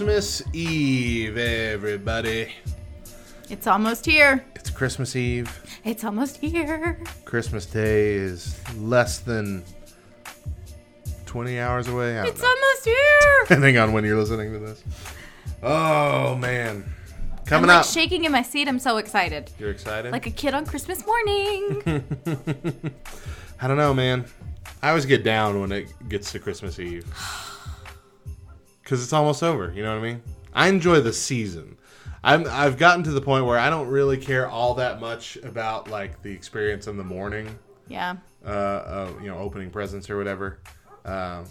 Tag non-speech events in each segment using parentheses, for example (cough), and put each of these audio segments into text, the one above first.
Christmas Eve, everybody. It's almost here. It's Christmas Eve. It's almost here. Christmas Day is less than 20 hours away. I It's almost here. (laughs) Depending on when you're listening to this. Oh, man. I'm Coming like up. shaking in my seat. I'm so excited. You're excited? Like a kid on Christmas morning. (laughs) (laughs) I don't know, man. I always get down when it gets to Christmas Eve. (sighs) Because it's almost over, you know what I mean? I enjoy the season. I'm, I've gotten to the point where I don't really care all that much about like the experience in the morning, yeah. uh, uh, you know, opening presents or whatever. Um,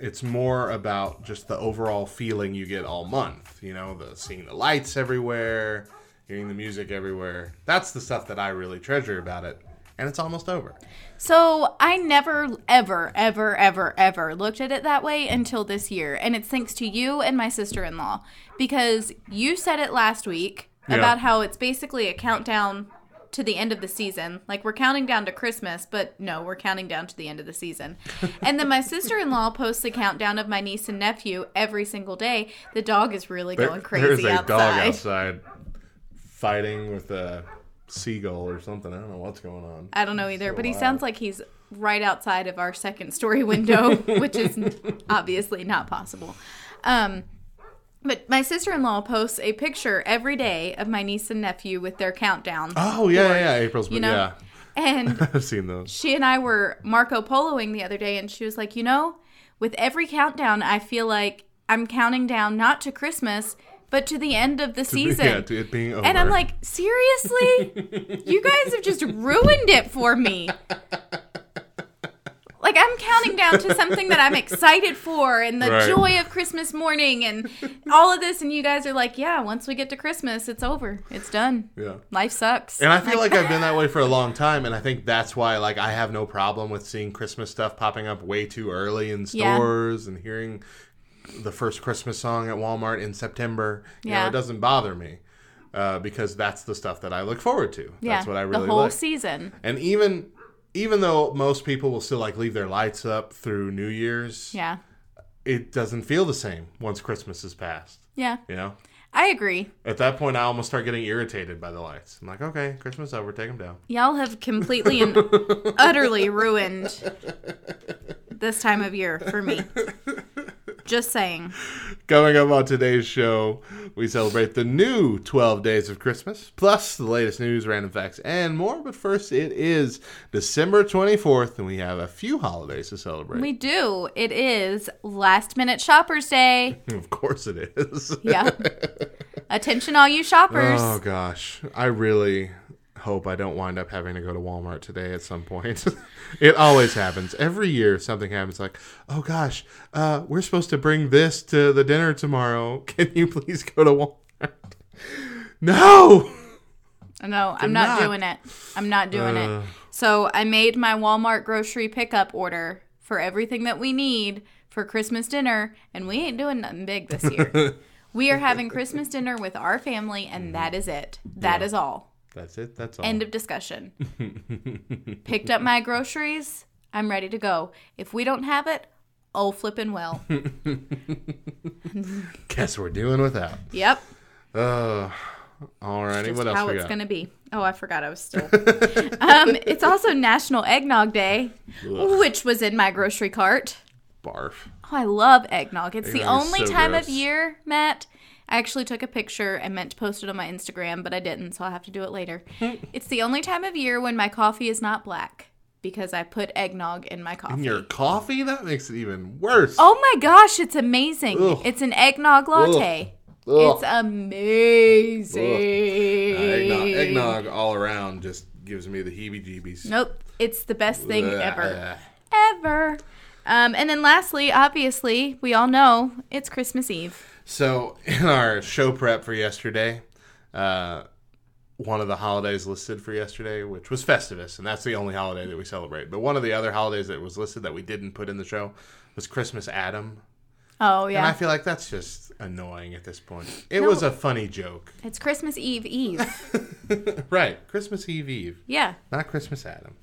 it's more about just the overall feeling you get all month. You know, the seeing the lights everywhere, hearing the music everywhere. That's the stuff that I really treasure about it. And it's almost over. So I never, ever, ever, ever, ever looked at it that way until this year. And it's thanks to you and my sister in law. Because you said it last week Yeah. about how it's basically a countdown to the end of the season. Like we're counting down to Christmas, but no, we're counting down to the end of the season. (laughs) and then my sister in law posts a countdown of my niece and nephew every single day. The dog is really There- going crazy There's a outside. dog outside fighting with a seagull or something. I don't know what's going on. I don't know either, So but he sounds like he's right outside of our second story window, (laughs) which is obviously not possible. Um, but my sister in law posts a picture every day of my niece and nephew with their countdown. Oh yeah, yeah, yeah. April's. you know? yeah, And (laughs) I've seen those. she and I were Marco Poloing the other day, and she was like, You know, with every countdown, I feel like I'm counting down not to Christmas, but to the end of the (laughs) season. Yeah, to it being over. And I'm like, seriously? you guys have just ruined it for me. (laughs) Like I'm counting down to something that I'm excited for and the Right. joy of Christmas morning and all of this and you guys are like, yeah, once we get to Christmas, it's over. It's done. yeah. Life sucks. And I feel like I've been that way (laughs) for a long time, and I think that's why, like, I have no problem with seeing Christmas stuff popping up way too early in Yeah. stores and hearing the first Christmas song at Walmart in September. You know, Yeah. it doesn't bother me uh, because that's the stuff that I look forward to. yeah, That's what I really the whole like. season. And even even though most people will still like leave their lights up through New Year's, Yeah. it doesn't feel the same once Christmas is past. Yeah. You know, I agree. at that point, I almost start getting irritated by the lights. I'm like, okay, Christmas over, take them down. Y'all have completely and (laughs) utterly ruined this time of year for me. Just saying. Coming up on today's show, we celebrate the new 12 days of Christmas, plus the latest news, random facts, and more. But first, it is December 24th, and we have a few holidays to celebrate. We do. It is last minute shoppers day. (laughs) of course, it is. Yeah. (laughs) Attention, all you shoppers. Oh gosh, I really hope I don't wind up having to go to Walmart today at some point. (laughs) it always happens. Every year something happens like, "Oh gosh, uh, we're supposed to bring this to the dinner tomorrow. (laughs) Can you please go to Walmart?" (laughs) no. no, I'm not, not. doing it. I'm not doing Uh. it. So I made my Walmart grocery pickup order for everything that we need for Christmas dinner, and we ain't doing nothing big this year. we are having Christmas dinner with our family, and that is it. That is all. That's it. That's all. End of discussion. (laughs) Picked up my groceries. I'm ready to go. If we don't have it, oh flipping well. (laughs) Guess we're doing without. Yep. Uh, alrighty. What else how we it's got? gonna be. Oh, I forgot I was still. (laughs) um, it's also National Eggnog Day, which was in my grocery cart. Barf. Oh, I love eggnog. It's the Eggnog is only so time gross. of year, Matt. I actually took a picture and meant to post it on my Instagram, but I didn't, so I'll have to do it later. (laughs) it's the only time of year when my coffee is not black because I put eggnog in my coffee. In your coffee? That makes it even worse. Oh my gosh, it's amazing. Ugh. It's an eggnog latte. Ugh. It's amazing. Uh, eggnog, eggnog all around just gives me the heebie-jeebies. Nope. It's the best thing Ugh. ever. Ever. Um, and then lastly, obviously, we all know it's Christmas Eve. So, (laughs) in our show prep for yesterday, uh, one of the holidays listed for yesterday, which was Festivus, and that's the only holiday that we celebrate. But one of the other holidays that was listed that we didn't put in the show was Christmas Adam. Oh, yeah, And I feel like that's just annoying at this point. It was a funny joke. It's Christmas Eve Eve. (laughs) right. Christmas Eve Eve, Yeah. not Christmas Adam.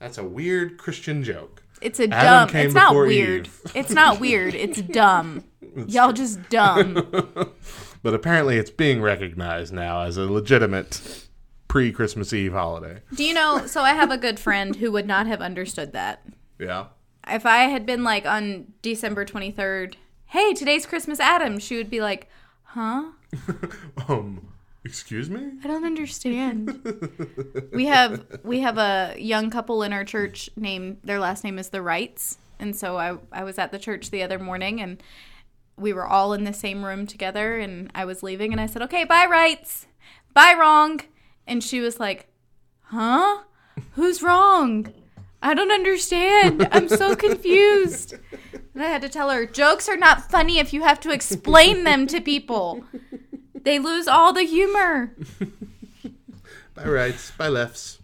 That's a weird Christian joke. It's a Adam dumb. It's not weird. Eve. It's not weird. (laughs) It's dumb. Y'all just dumb. (laughs) But apparently, it's being recognized now as a legitimate pre-Christmas Eve holiday. Do you know? So I have a good friend who would not have understood that. Yeah. If I had been like on December 23rd, hey, today's Christmas Adam, she would be like, huh? (laughs) Um. Excuse me. I don't understand. we have we have a young couple in our church named their last name is the Wrights. And so I I was at the church the other morning and we were all in the same room together and I was leaving and I said, "Okay, bye rights. Bye wrong." And she was like, "Huh? Who's wrong?" I don't understand. I'm so (laughs) confused. And I had to tell her, jokes are not funny if you have to explain them to people. They lose all the humor. (laughs) By rights, by lefts.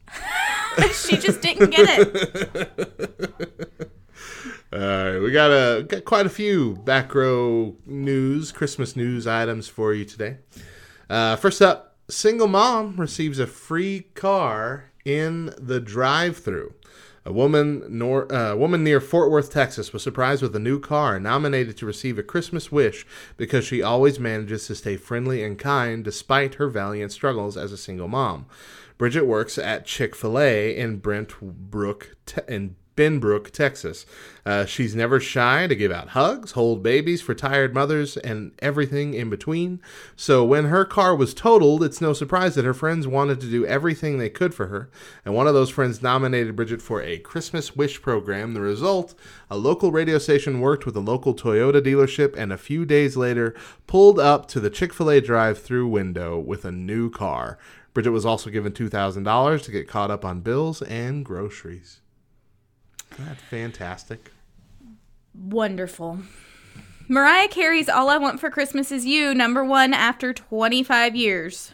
(laughs) she just didn't get it. Right, we got a got quite a few back row news, Christmas news items for you today. Uh, first up, single mom receives a free car in the drive-through. A woman, nor, uh, woman near Fort Worth, Texas, was surprised with a new car nominated to receive a Christmas wish because she always manages to stay friendly and kind despite her valiant struggles as a single mom. Bridget works at Chick Fil A in Brent Brook, te- in Benbrook, Texas. Uh, she's never shy to give out hugs, hold babies for tired mothers, and everything in between. So when her car was totaled, it's no surprise that her friends wanted to do everything they could for her. And one of those friends nominated Bridget for a Christmas Wish program. The result a local radio station worked with a local Toyota dealership, and a few days later pulled up to the Chick fil A drive through window with a new car. Bridget was also given $2,000 to get caught up on bills and groceries. Isn't that fantastic? Wonderful. Mariah Carey's All I Want for Christmas Is You, number one after 25 years.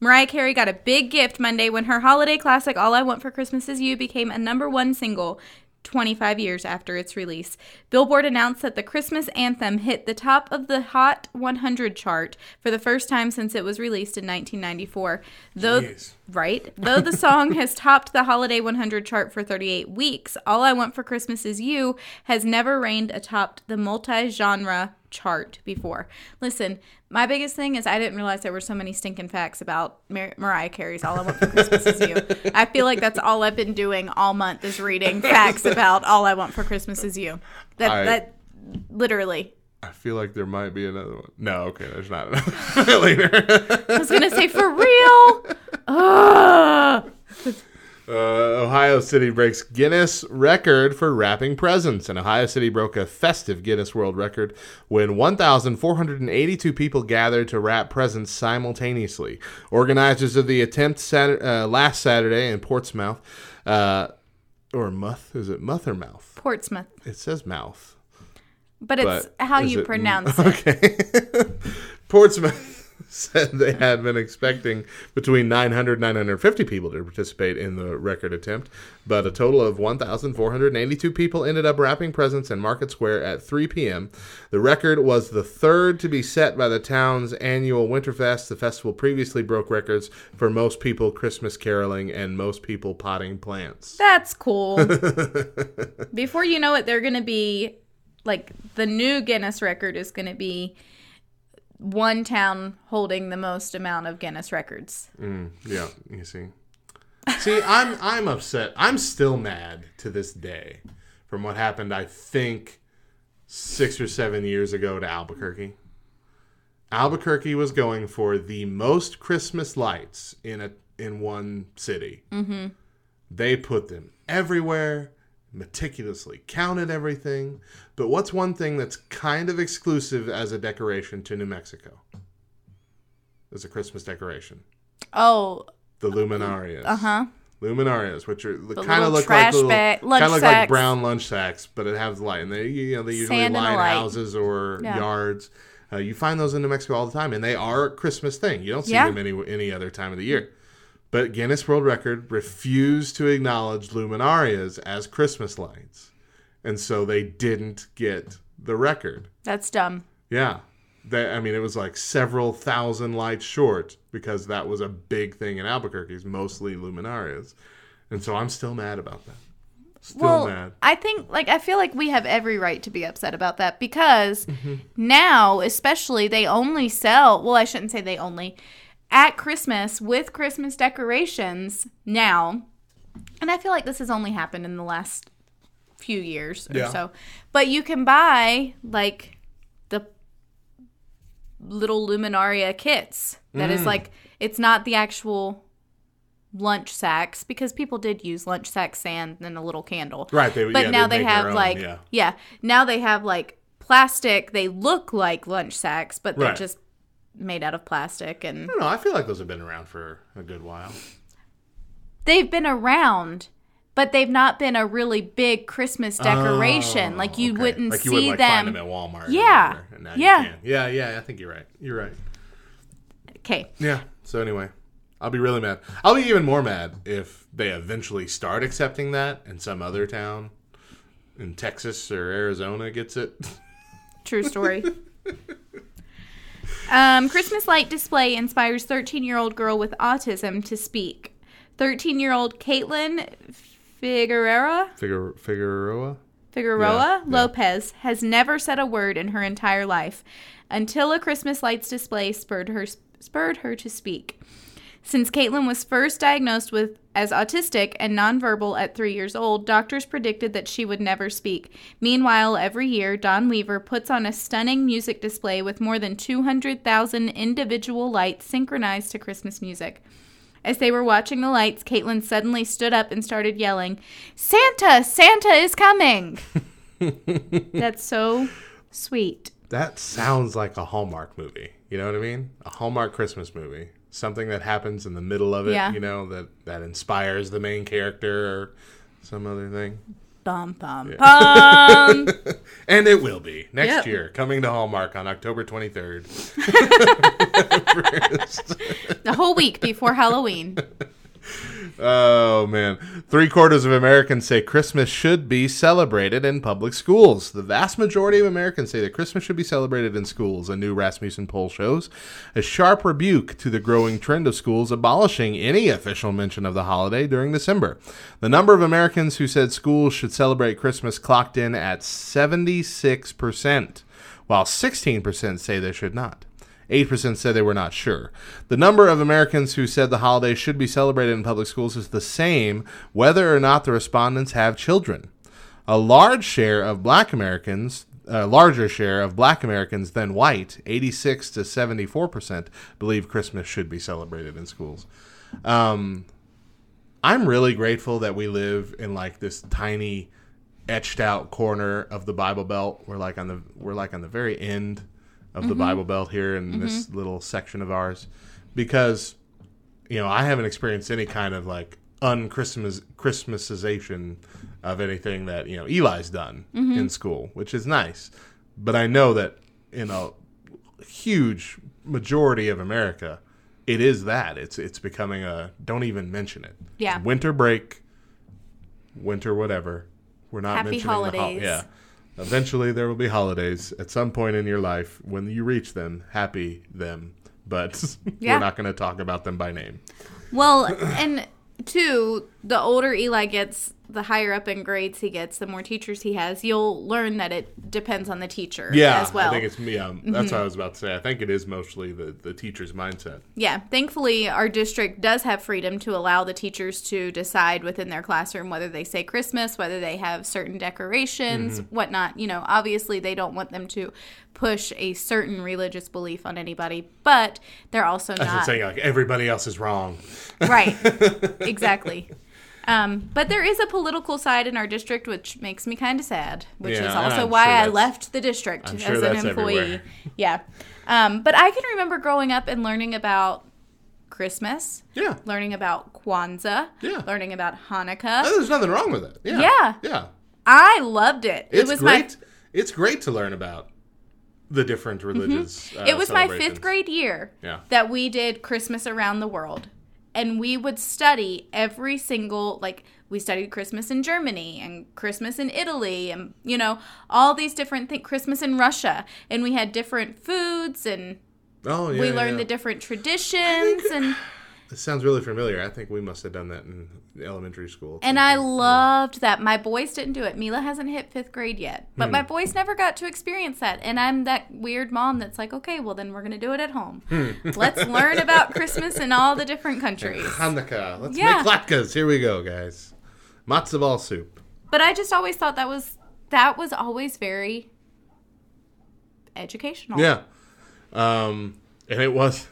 Mariah Carey got a big gift Monday when her holiday classic All I Want for Christmas Is You became a number one single 25 years after its release. Billboard announced that the Christmas anthem hit the top of the Hot 100 chart for the first time since it was released in 1994. Though Jeez. right, though the song has topped the Holiday 100 chart for 38 weeks, All I Want for Christmas Is You has never reigned atop the multi-genre chart before. Listen, my biggest thing is I didn't realize there were so many stinking facts about Mar- Mariah Carey's All I Want for Christmas Is You. I feel like that's all I've been doing all month is reading facts about All I Want for Christmas Is You. That I- that literally. I feel like there might be another one. No, okay, there's not another. (laughs) Later. I was gonna say for real. (laughs) Ugh. Uh, Ohio City breaks Guinness record for wrapping presents, and Ohio City broke a festive Guinness World Record when 1,482 people gathered to wrap presents simultaneously. Organizers of the attempt uh, last Saturday in Portsmouth, uh, or Muth, is it Muth or Mouth? Portsmouth, It says Mouth. but it's but how you pronounce (laughs) it. Okay. (laughs) Portsmouth (laughs) said they had been expecting between 900 950 people to participate in the record attempt, but a total of 1,482 people ended up wrapping presents in Market Square at 3 p.m. The record was the third to be set by the town's annual Winterfest. The festival previously broke records for most people Christmas caroling and most people potting plants. That's cool. (laughs) Before you know it, they're going to be like the new Guinness record is going to be one town holding the most amount of Guinness records. Mm, yeah, you see. See, I'm I'm upset. I'm still mad to this day from what happened. I think six or seven years ago to Albuquerque. Albuquerque was going for the most Christmas lights in a in one city. Mm-hmm. They put them everywhere, meticulously counted everything. But what's one thing that's kind of exclusive as a decoration to New Mexico? As a Christmas decoration Oh, the luminarias. uh huh. Luminarias, which are kind of look like little, kind of look like brown lunch sacks, but it has light, and they you know they usually line houses or Yeah. yards. Uh, you find those in New Mexico all the time, and they are a Christmas thing. You don't see Yeah. them any any other time of the year. But Guinness World Record refused to acknowledge luminarias as Christmas lights, and so they didn't get the record. That's dumb. Yeah. They, I mean, it was like several thousand lights short because that was a big thing in Albuquerque's, mostly luminarias. And so I'm still mad about that. Still well, mad. I think like I feel like we have every right to be upset about that because Mm-hmm. now, especially, they only sell. Well, I shouldn't say they only at Christmas with Christmas decorations now, and I feel like this has only happened in the last few years or Yeah. so. But you can buy like the little luminaria kits that Mm. is like it's not the actual lunch sacks because people did use lunch sack sand and a little candle. Right, they- but yeah, now they have own, like yeah. now they have like plastic. They look like lunch sacks, but they're Right. just made out of plastic and I don't know. I feel like those have been around for a good while. they've been around. But they've not been a really big Christmas oh, decoration. Oh, like you okay. wouldn't like you see wouldn't, like, them. Find them at Walmart. Yeah. whatever, and now you Yeah. Yeah, yeah. I think you're right. You're right. Okay. Yeah. So anyway, I'll be really mad. I'll be even more mad if they eventually start accepting that and some other town in Texas or Arizona gets it. True story. (laughs) um, Christmas light display inspires 13 year old girl with autism to speak. 13 year old Caitlin Figueroa, Figueroa. Figueroa Yeah, yeah. Lopez has never said a word in her entire life until a Christmas lights display spurred her spurred her to speak. Since Caitlin was first diagnosed with as autistic and nonverbal at three years old, doctors predicted that she would never speak. Meanwhile, every year, Don Weaver puts on a stunning music display with more than 200,000 individual lights synchronized to Christmas music. As they were watching the lights, Caitlin suddenly stood up and started yelling, Santa! Santa is coming! (laughs) That's so sweet. That sounds like a Hallmark movie. You know what I mean? A Hallmark Christmas movie. Something that happens in the middle of it, Yeah. you know, that, that inspires the main character or some other thing. Bum, bum, bum. (laughs) And it will be next Yep. year, coming to Hallmark on October 23rd. (laughs) (laughs) the whole week before Halloween. Oh man. Three quarters of Americans say Christmas should be celebrated in public schools. The vast majority of Americans say that Christmas should be celebrated in schools, a new Rasmussen poll shows. A sharp rebuke to the growing trend of schools abolishing any official mention of the holiday during December. The number of Americans who said schools should celebrate Christmas clocked in at 76%, while 16% say they should not. 8% said they were not sure. The number of Americans who said the holiday should be celebrated in public schools is the same whether or not the respondents have children. A large share of black Americans, a larger share of black Americans than white, 86 to 74%, believe Christmas should be celebrated in schools. Um, I'm really grateful that we live in like this tiny etched out corner of the Bible Belt. We're like on the we're like on the very end of the mm-hmm. Bible Belt here in this mm-hmm. little section of ours because you know, I haven't experienced any kind of like unchristmas Christmasization of anything that, you know, Eli's done mm-hmm. in school, which is nice. But I know that in a huge majority of America, it is that. It's it's becoming a don't even mention it. Yeah. Winter break, winter whatever. We're not Happy mentioning the hol- holidays. yeah. Eventually there will be holidays at some point in your life when you reach them, happy them. But (laughs) Yeah. we're not going to talk about them by name. Well, and two, the older Eli gets, the higher up in grades he gets, the more teachers he has, you'll learn that it depends on the teacher Yeah, as well. Mm-hmm. I think it's yeah. That's what I was about to say. I think it is mostly the the teacher's mindset. Yeah, thankfully, our district does have freedom to allow the teachers to decide within their classroom whether they say Christmas, whether they have certain decorations, Mm-hmm. whatnot. You know, obviously, they don't want them to push a certain religious belief on anybody, but they're also not. saying. Like everybody else is wrong. Right, (laughs) exactly. Um, but there is a political side in our district, which makes me kind of sad. Which Yeah, is also why sure I left the district sure as an employee. everywhere. Yeah, um, but I can remember growing up and learning about Christmas, Yeah. learning about Kwanzaa, Yeah. learning about Hanukkah. There's nothing wrong with it. Yeah. Yeah. Yeah. I loved it. It's it was great. It's great to learn about the different religious. my uh, it was my fifth grade year Yeah. that we did Christmas around the world, and we would study every single like we studied Christmas in Germany and Christmas in Italy and you know all these different things. Christmas in Russia, and we had different foods and Oh yeah. we learned yeah. the different traditions and (sighs) This sounds really familiar. I think we must have done that in elementary school. And I loved that. My boys didn't do it. Mila hasn't hit fifth grade yet, but Hmm. my boys never got to experience that. And I'm that weird mom that's like, okay, well then we're gonna do it at home. Hmm. (laughs) Let's learn about Christmas in all the different countries. Hanukkah. Let's Yeah. make latkes. Here we go, guys. Matzo ball soup. But I just always thought that was that was always very educational. Yeah. Um, and it was.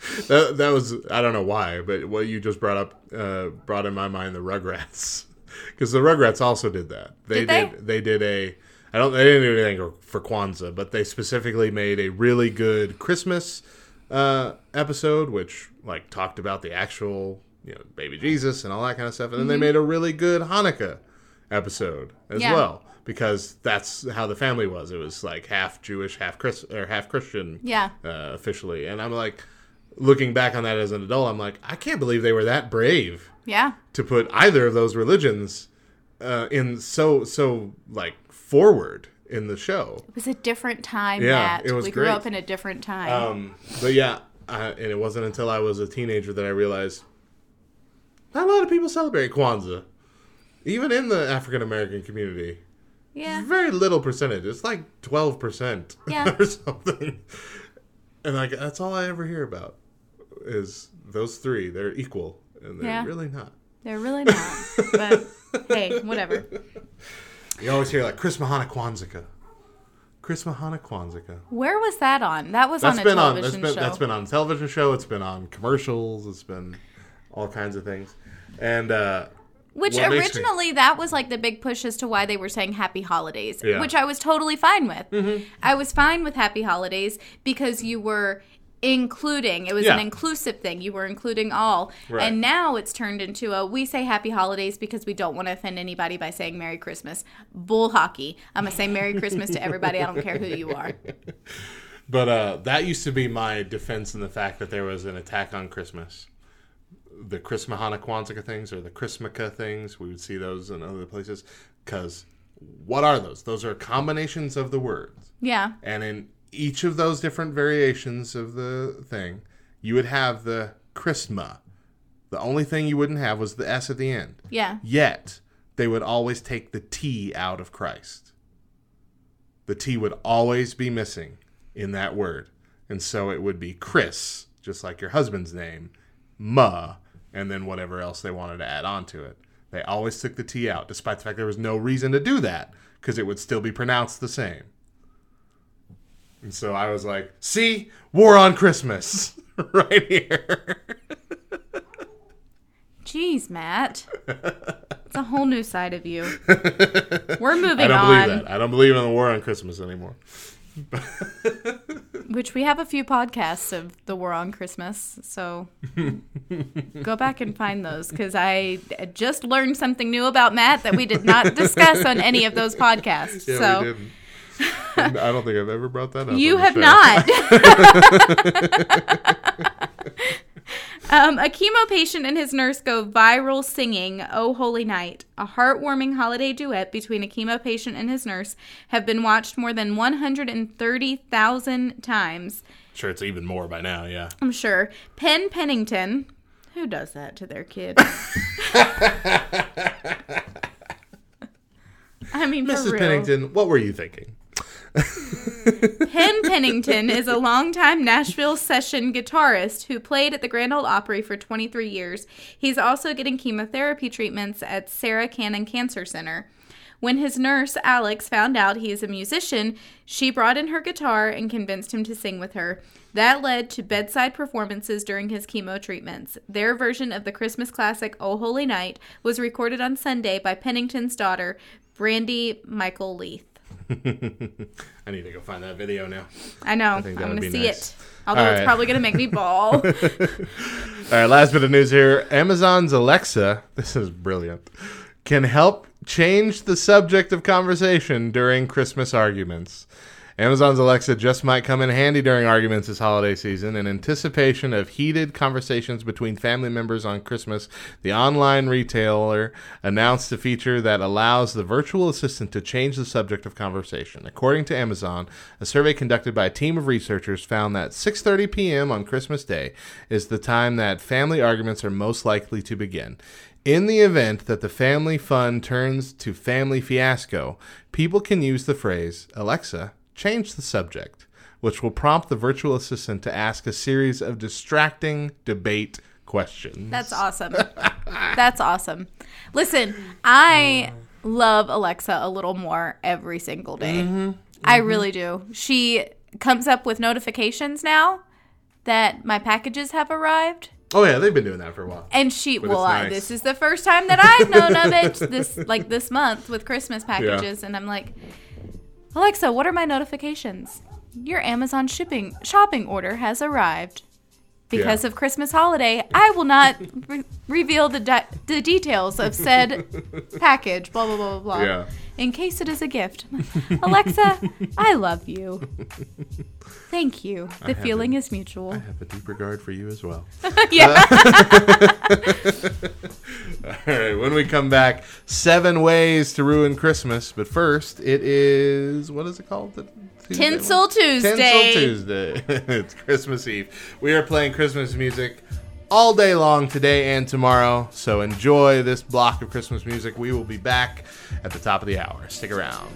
(laughs) that, that was I don't know why, but what you just brought up uh, brought in my mind the Rugrats (laughs) because the Rugrats also did that. They Did they? did. They did a. I don't. They didn't do anything for Kwanzaa, but they specifically made a really good Christmas uh, episode, which like talked about the actual you know baby Jesus and all that kind of stuff, and then they made a really good Hanukkah episode as Mm-hmm. Yeah. well because that's how the family was. It was like half Jewish, half Chris or half Christian, Yeah. uh, officially. And I'm like, looking back on that as an adult, I'm like, I can't believe they were that brave Yeah. to put either of those religions uh, in so so like forward in the show. It was a different time, Yeah, Matt. it was we grew up in a different time. Um, but yeah, I, and it wasn't until I was a teenager that I realized not a lot of people celebrate Kwanzaa, even in the African American community. yeah. very little percentage. It's like twelve percent Yeah. (laughs) or something. And like that's all I ever hear about is those three. They're equal, and they're Yeah. really not. They're really not. but (laughs) hey, whatever. You always hear like Chris Mahana Kwanzaa. Chris Mahana Kwanzaa. Where was that on? That was That's on a been on. That's television been show. that's been on a television show. It's been on commercials. It's been all kinds of things. And uh, Which makes me- originally that was like the big push as to why they were saying happy holidays, Yeah. Mm-hmm. which I was totally fine with. I was fine with happy holidays because you were including it was an inclusive thing you were including all Right. and now it's turned into a we say happy holidays because we don't want to offend anybody by saying merry christmas bull hockey i'm gonna say merry christmas to everybody i don't care who you are (laughs) But uh, that used to be my defense in the fact that there was an attack on Christmas. The Chris Mahana Kwanzaa things or the Chrismukkah things, we would see those in other places. Because what are those? Those are combinations of the words. yeah And in each of those different variations of the thing, you would have the Christma. The only thing you wouldn't have was the S at the end. yeah Yet, they would always take the T out of Christ. The T would always be missing in that word. And so it would be Chris, just like your husband's name, Ma, and then whatever else they wanted to add on to it. They always took the T out, despite the fact there was no reason to do that, because it would still be pronounced the same. And so I was like, see, war on Christmas (laughs) right here. jeez matt it's a whole new side of you (laughs) we're moving on. I don't on believe that. I don't believe in the war on Christmas anymore. (laughs) Which we have a few podcasts of the war on Christmas, so go back and find those because I just learned something new about Matt that we did not discuss on any of those podcasts. Yeah, so. I don't think I've ever brought that up. you have not. (laughs) (laughs) um, a chemo patient and his nurse go viral singing "Oh Holy Night," a heartwarming holiday duet between a chemo patient and his nurse, have been watched more than 130,000 times. Sure, it's even more by now. Yeah. I'm sure. Penn Pennington, who does that to their kid? (laughs) I mean, for Mrs. real. Pennington, what were you thinking? (laughs) Penn Pennington is a longtime Nashville session guitarist who played at the Grand Ole Opry for 23 years. He's also getting chemotherapy treatments at Sarah Cannon Cancer Center. When his nurse, Alex, found out he is a musician, she brought in her guitar and convinced him to sing with her. That led to bedside performances during his chemo treatments. Their version of the Christmas classic Oh Holy Night was recorded on Sunday by Pennington's daughter, Brandy Michael Leith. (laughs) I need to go find that video now. I know. I'm think that going to see nice. it. Although All it's probably going to make me (laughs) bawl. All right, last bit of news here. Amazon's Alexa, (laughs) this is brilliant, can help change the subject of conversation during Christmas arguments. Amazon's Alexa just might come in handy during arguments this holiday season. In anticipation of heated conversations between family members on Christmas, the online retailer announced a feature that allows the virtual assistant to change the subject of conversation. According to Amazon, a survey conducted by a team of researchers found that 6:30 p.m. on Christmas Day is the time that family arguments are most likely to begin. In the event that the family fun turns to family fiasco, people can use the phrase, Alexa, change the subject, which will prompt the virtual assistant to ask a series of distracting debate questions. That's awesome. (laughs) That's awesome. Listen, I love Alexa a little more every single day. Mm-hmm. I really do. She comes up with notifications now that my packages have arrived. oh yeah, they've been doing that for a while. And she, But well, it's I, this is the first time that I've known of it this (laughs) like this month with Christmas packages, and I'm like, Alexa, what are my notifications? Your Amazon shipping shopping order has arrived. Because Yeah. of Christmas holiday, I will not re- reveal the de- the details of said (laughs) package. Blah blah blah blah blah. Yeah. In case it is a gift, (laughs) Alexa, I love you. Thank you. The feeling a- is mutual. I have a deep regard for you as well. (laughs) yeah. (laughs) All right, when we come back, seven ways to ruin Christmas. But first, it is what is it called? The Tuesday Tinsel one? Tuesday. Tinsel Tuesday. it's Christmas Eve. We are playing Christmas music all day long today and tomorrow. So enjoy this block of Christmas music. We will be back at the top of the hour. Stick around.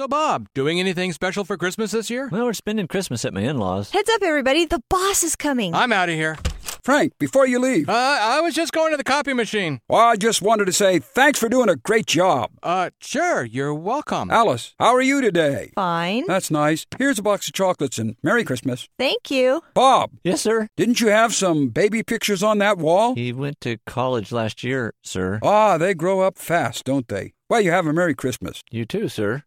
So, Bob, doing anything special for Christmas this year? Well, we're spending Christmas at my in laws. Heads up, everybody. The boss is coming. I'm out of here. Frank, before you leave, Uh, I was just going to the copy machine. well, I just wanted to say thanks for doing a great job. Uh, sure, you're welcome. Alice, how are you today? Fine. That's nice. Here's a box of chocolates and Merry Christmas. Thank you. Bob, Yes, sir. didn't you have some baby pictures on that wall? He went to college last year, sir. Ah, they grow up fast, don't they? Well, you have a Merry Christmas. You too, sir.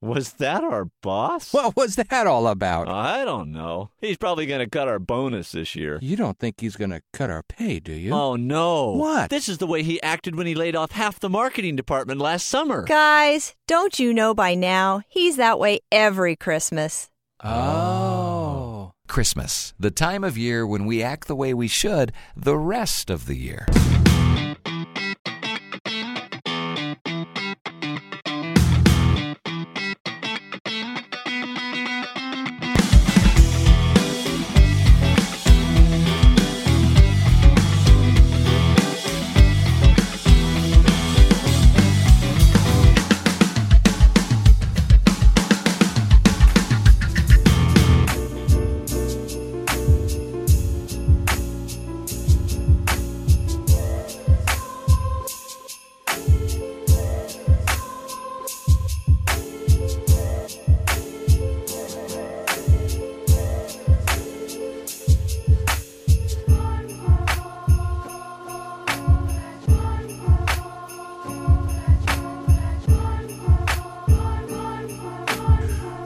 Was that our boss? (laughs) What was that all about? I don't know. He's probably going to cut our bonus this year. you don't think he's going to cut our pay, do you? Oh, no. What? This is the way he acted when he laid off half the marketing department last summer. Guys, don't you know by now? He's that way every Christmas. Oh. Christmas, the time of year when we act the way we should the rest of the year.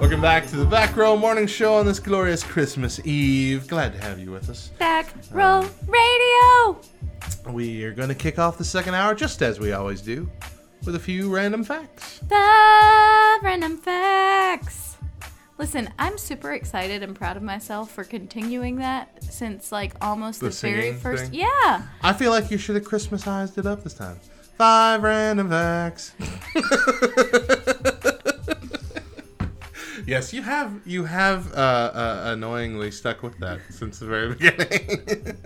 Welcome back to the Back Row Morning Show on this glorious Christmas Eve. Glad to have you with us. Back um, row radio. We are going to kick off the second hour just as we always do with a few random facts. The random facts. Listen, I'm super excited and proud of myself for continuing that since like almost The the, very first. thing? Yeah. I feel like you should have Christmasized it up this time. Five random facts. (laughs) yes, you have. You have uh, uh, annoyingly stuck with that since the very (laughs) beginning.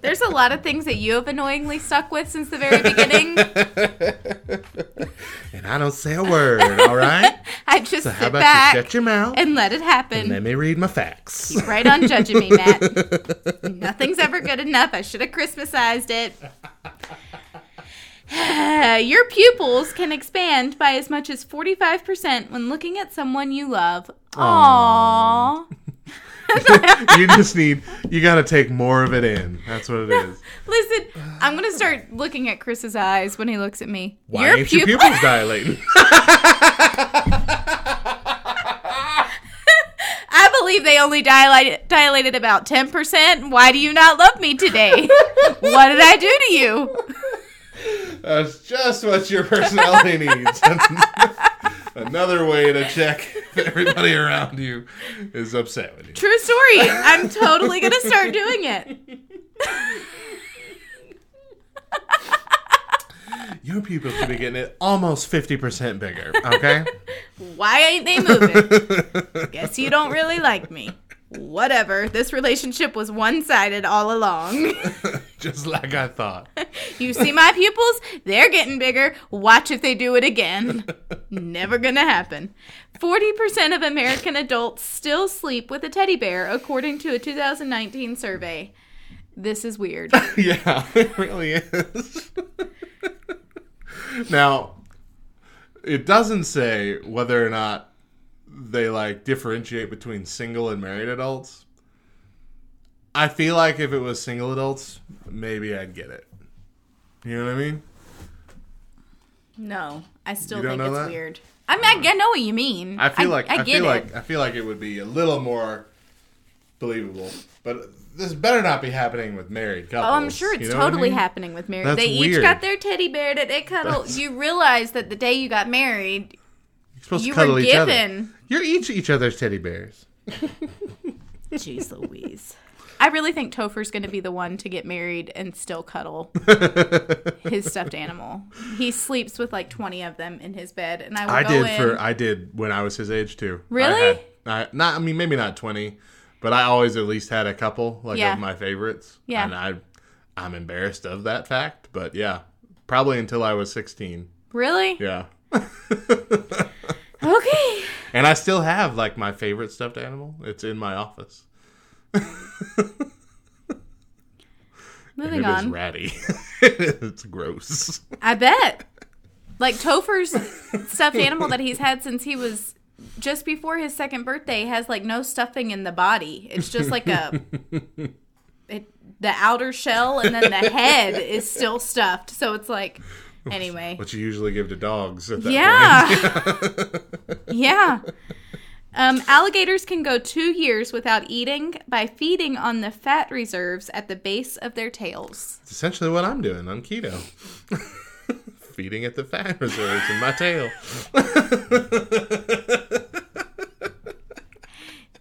There's a lot of things that you have annoyingly stuck with since the very beginning. (laughs) and I don't say a word. All right. (laughs) I just So how sit about back you shut your mouth and let it and happen. let me read my facts. Keep right on judging me, Matt. Nothing's ever good enough. I should have Christmasized it. (laughs) Your pupils can expand by as much as 45% when looking at someone you love. Aww. (laughs) you just need you got to take more of it in. That's what it is. Listen, I'm gonna start looking at Chris's eyes when he looks at me. Why ain't your pupils dilating? (laughs) I believe they only dilated, dilated about 10%. Why do you not love me today? what did I do to you? That's just what your personality (laughs) needs. (laughs) Another way to check if everybody around you is upset with you. True story. I'm totally going to start doing it. Your pupils should be getting it almost 50% bigger, okay? (laughs) Why ain't they moving? Guess you don't really like me. Whatever. This relationship was one sided all along. (laughs) (laughs) just like I thought. You see my pupils? They're getting bigger. Watch if they do it again. (laughs) Never gonna happen. 40% of American adults still sleep with a teddy bear, according to a 2019 survey. This is weird. yeah, it really is. now, it doesn't say whether or not they like differentiate between single and married adults. I feel like if it was single adults, maybe I'd get it. You know what I mean? No, I still think it's that? weird. I mean, I, I know what you mean. I feel like I, I get feel it. like I feel like it would be a little more believable. But this better not be happening with married couples. Oh, I'm sure it's you know what I totally mean? happening with married. That's they each got their teddy bear that they cuddle. That's- You realize that the day you got married, You're supposed you to cuddle were each other. given. You're each each other's teddy bears. (laughs) Jeez Louise. I really think Topher's going to be the one to get married and still cuddle (laughs) his stuffed animal. He sleeps with like 20 of them in his bed, and I I go did in. for I did when I was his age too. I Really? had- I, not I mean maybe not twenty, but I always at least had a couple like Yeah. of my favorites. Yeah. and I I'm embarrassed of that fact, but yeah, probably until I was sixteen. really? Yeah, Okay. and I still have like my favorite stuffed animal. It's in my office. (laughs) Moving it is on. ratty. (laughs) it's gross. I bet. Like Topher's stuffed animal that he's had since he was just before his second birthday has like no stuffing in the body. It's just like a (laughs) it, the outer shell and then the head is still stuffed. So it's like (laughs) anyway. What you usually give to dogs at that Yeah. (laughs) yeah. Um, alligators can go two years without eating by feeding on the fat reserves at the base of their tails. It's essentially what I'm doing. I'm keto. (laughs) Feeding at the fat reserves in my tail.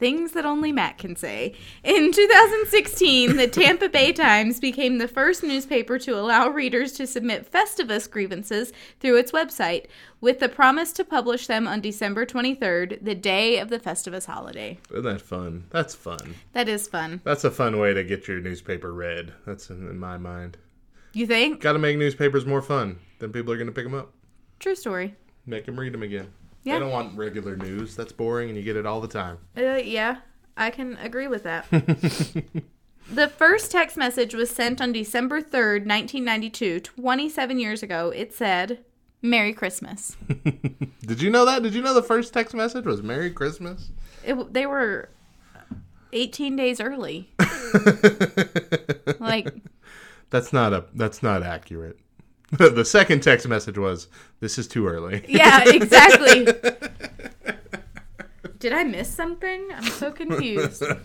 Things that only Matt can say. In 2016, the Tampa Bay Times became the first newspaper to allow readers to submit Festivus grievances through its website, with the promise to publish them on December 23rd, the day of the Festivus holiday. Isn't that fun? That's fun. That is fun. That's a fun way to get your newspaper read. That's in, in my mind. You think? Got to make newspapers more fun. Then people are going to pick them up. True story. Make them read them again. Yeah. They don't want regular news. That's boring and you get it all the time. Uh, yeah, I can agree with that. (laughs) the first text message was sent on December 3rd, 1992, 27 years ago. It said, Merry Christmas. (laughs) Did you know that? Did you know the first text message was Merry Christmas? It, they were 18 days early. (laughs) like, That's not a that's not accurate. (laughs) the second text message was this is too early. (laughs) yeah, exactly. (laughs) Did I miss something? I'm so confused. All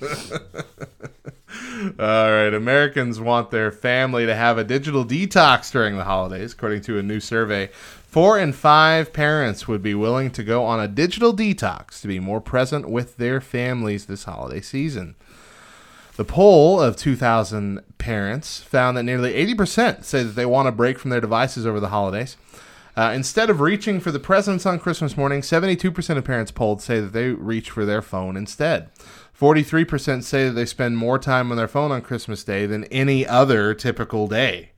right, Americans want their family to have a digital detox during the holidays, according to a new survey. Four in five parents would be willing to go on a digital detox to be more present with their families this holiday season. The poll of 2,000 parents found that nearly 80% say that they want a break from their devices over the holidays. Uh, instead of reaching for the presents on Christmas morning, 72% of parents polled say that they reach for their phone instead. 43% say that they spend more time on their phone on Christmas Day than any other typical day,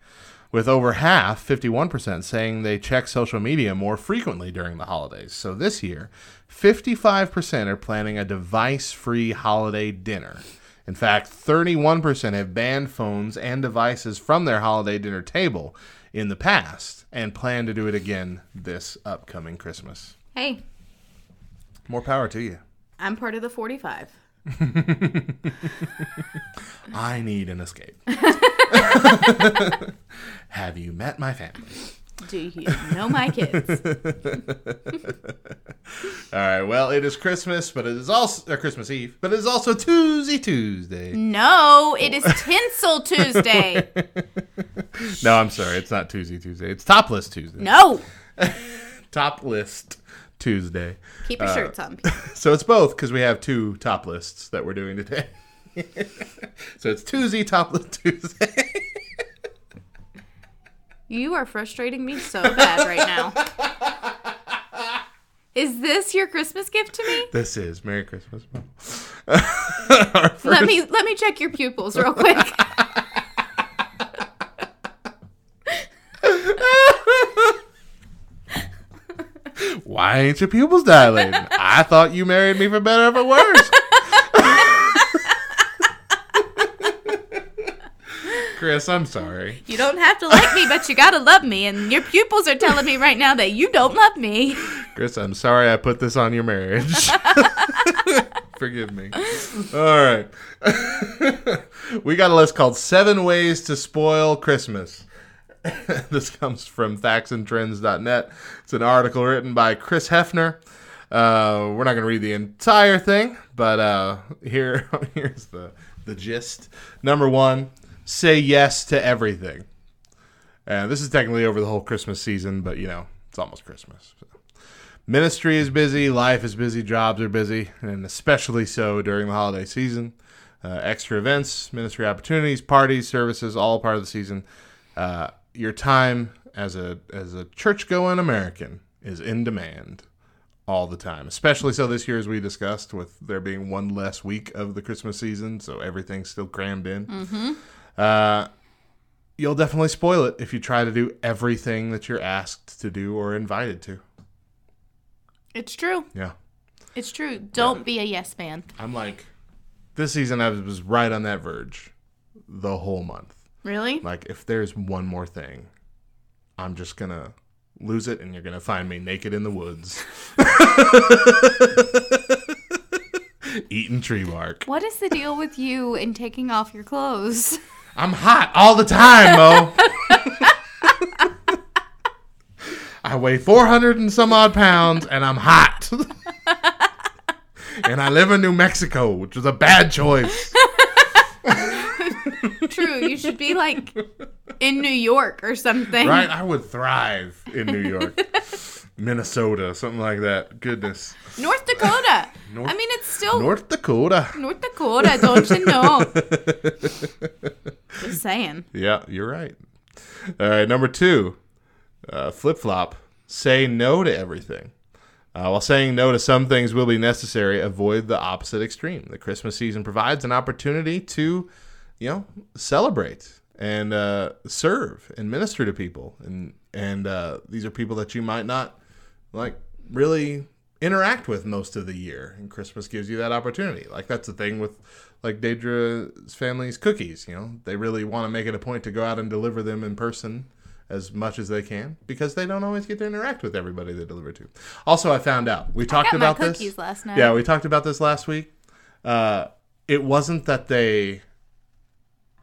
with over half, 51%, saying they check social media more frequently during the holidays. So this year, 55% are planning a device free holiday dinner. In fact, 31% have banned phones and devices from their holiday dinner table in the past and plan to do it again this upcoming Christmas. hey, More power to you. I'm part of the 45. (laughs) I need an escape. (laughs) (laughs) Have you met my family? Do you know my kids? (laughs) All right. Well, it is Christmas, but it is also uh, Christmas Eve, but it is also Tuesday Tuesday. no, it is Tinsel Tuesday. (laughs) No, I'm sorry. It's not Tuesday Tuesday. It's Topless Tuesday. No. (laughs) Top list Tuesday. Keep your shirts on. people. So it's both because we have two top lists that we're doing today. so it's Tuesday Topless Tuesday. You are frustrating me so bad right now. Is this your Christmas gift to me? this is Merry Christmas. (laughs) Mom. Let me let me check your pupils real quick. (laughs) Why ain't your pupils dilating? I thought you married me for better or for worse. Chris, I'm sorry. You don't have to like me, but you gotta love me. And your pupils are telling me right now that you don't love me. Chris, I'm sorry I put this on your marriage. (laughs) Forgive me. All right. (laughs) we got a list called Seven Ways to Spoil Christmas. (laughs) this comes from factsandtrends.net. It's an article written by Chris Hefner. Uh, we're not going to read the entire thing, but uh, here, here's the, the gist. Number one, say yes to everything. And this is technically over the whole Christmas season, but you know, it's almost Christmas. so. Ministry is busy, life is busy, jobs are busy, and especially so during the holiday season. Uh, extra events, ministry opportunities, parties, services, all part of the season. Uh, your time as a as a church going American is in demand all the time. Especially so this year, as we discussed, with there being one less week of the Christmas season, so everything's still crammed in. Uh, you'll definitely spoil it if you try to do everything that you're asked to do or invited to. It's true. Yeah. It's true. Don't be a yes man. I'm like, this season I was right on that verge the whole month. Really? Like, if there's one more thing, I'm just gonna lose it, and you're gonna find me naked in the woods, (laughs) eating tree bark. What is the deal with you in taking off your clothes? (laughs) I'm hot all the time, Mo. I weigh 400 and some odd pounds, and I'm hot. and I live in New Mexico, which was a bad choice. True. You should be like in New York or something. Right? I would thrive in New York, Minnesota, something like that. Goodness. North Dakota. (laughs) North- I mean, it's still North Dakota. North Dakota, don't you know? (laughs) Just saying. Yeah, you're right. All right, number two, uh, flip flop. Say no to everything. Uh, while saying no to some things will be necessary, avoid the opposite extreme. The Christmas season provides an opportunity to, you know, celebrate and uh, serve and minister to people, and and uh, these are people that you might not like really interact with most of the year, and Christmas gives you that opportunity. Like that's the thing with like Daedra's family's cookies. You know, they really want to make it a point to go out and deliver them in person as much as they can because they don't always get to interact with everybody they deliver to. Also, I found out we talked about this. last night. Yeah, we talked about this last week. Uh, it wasn't that they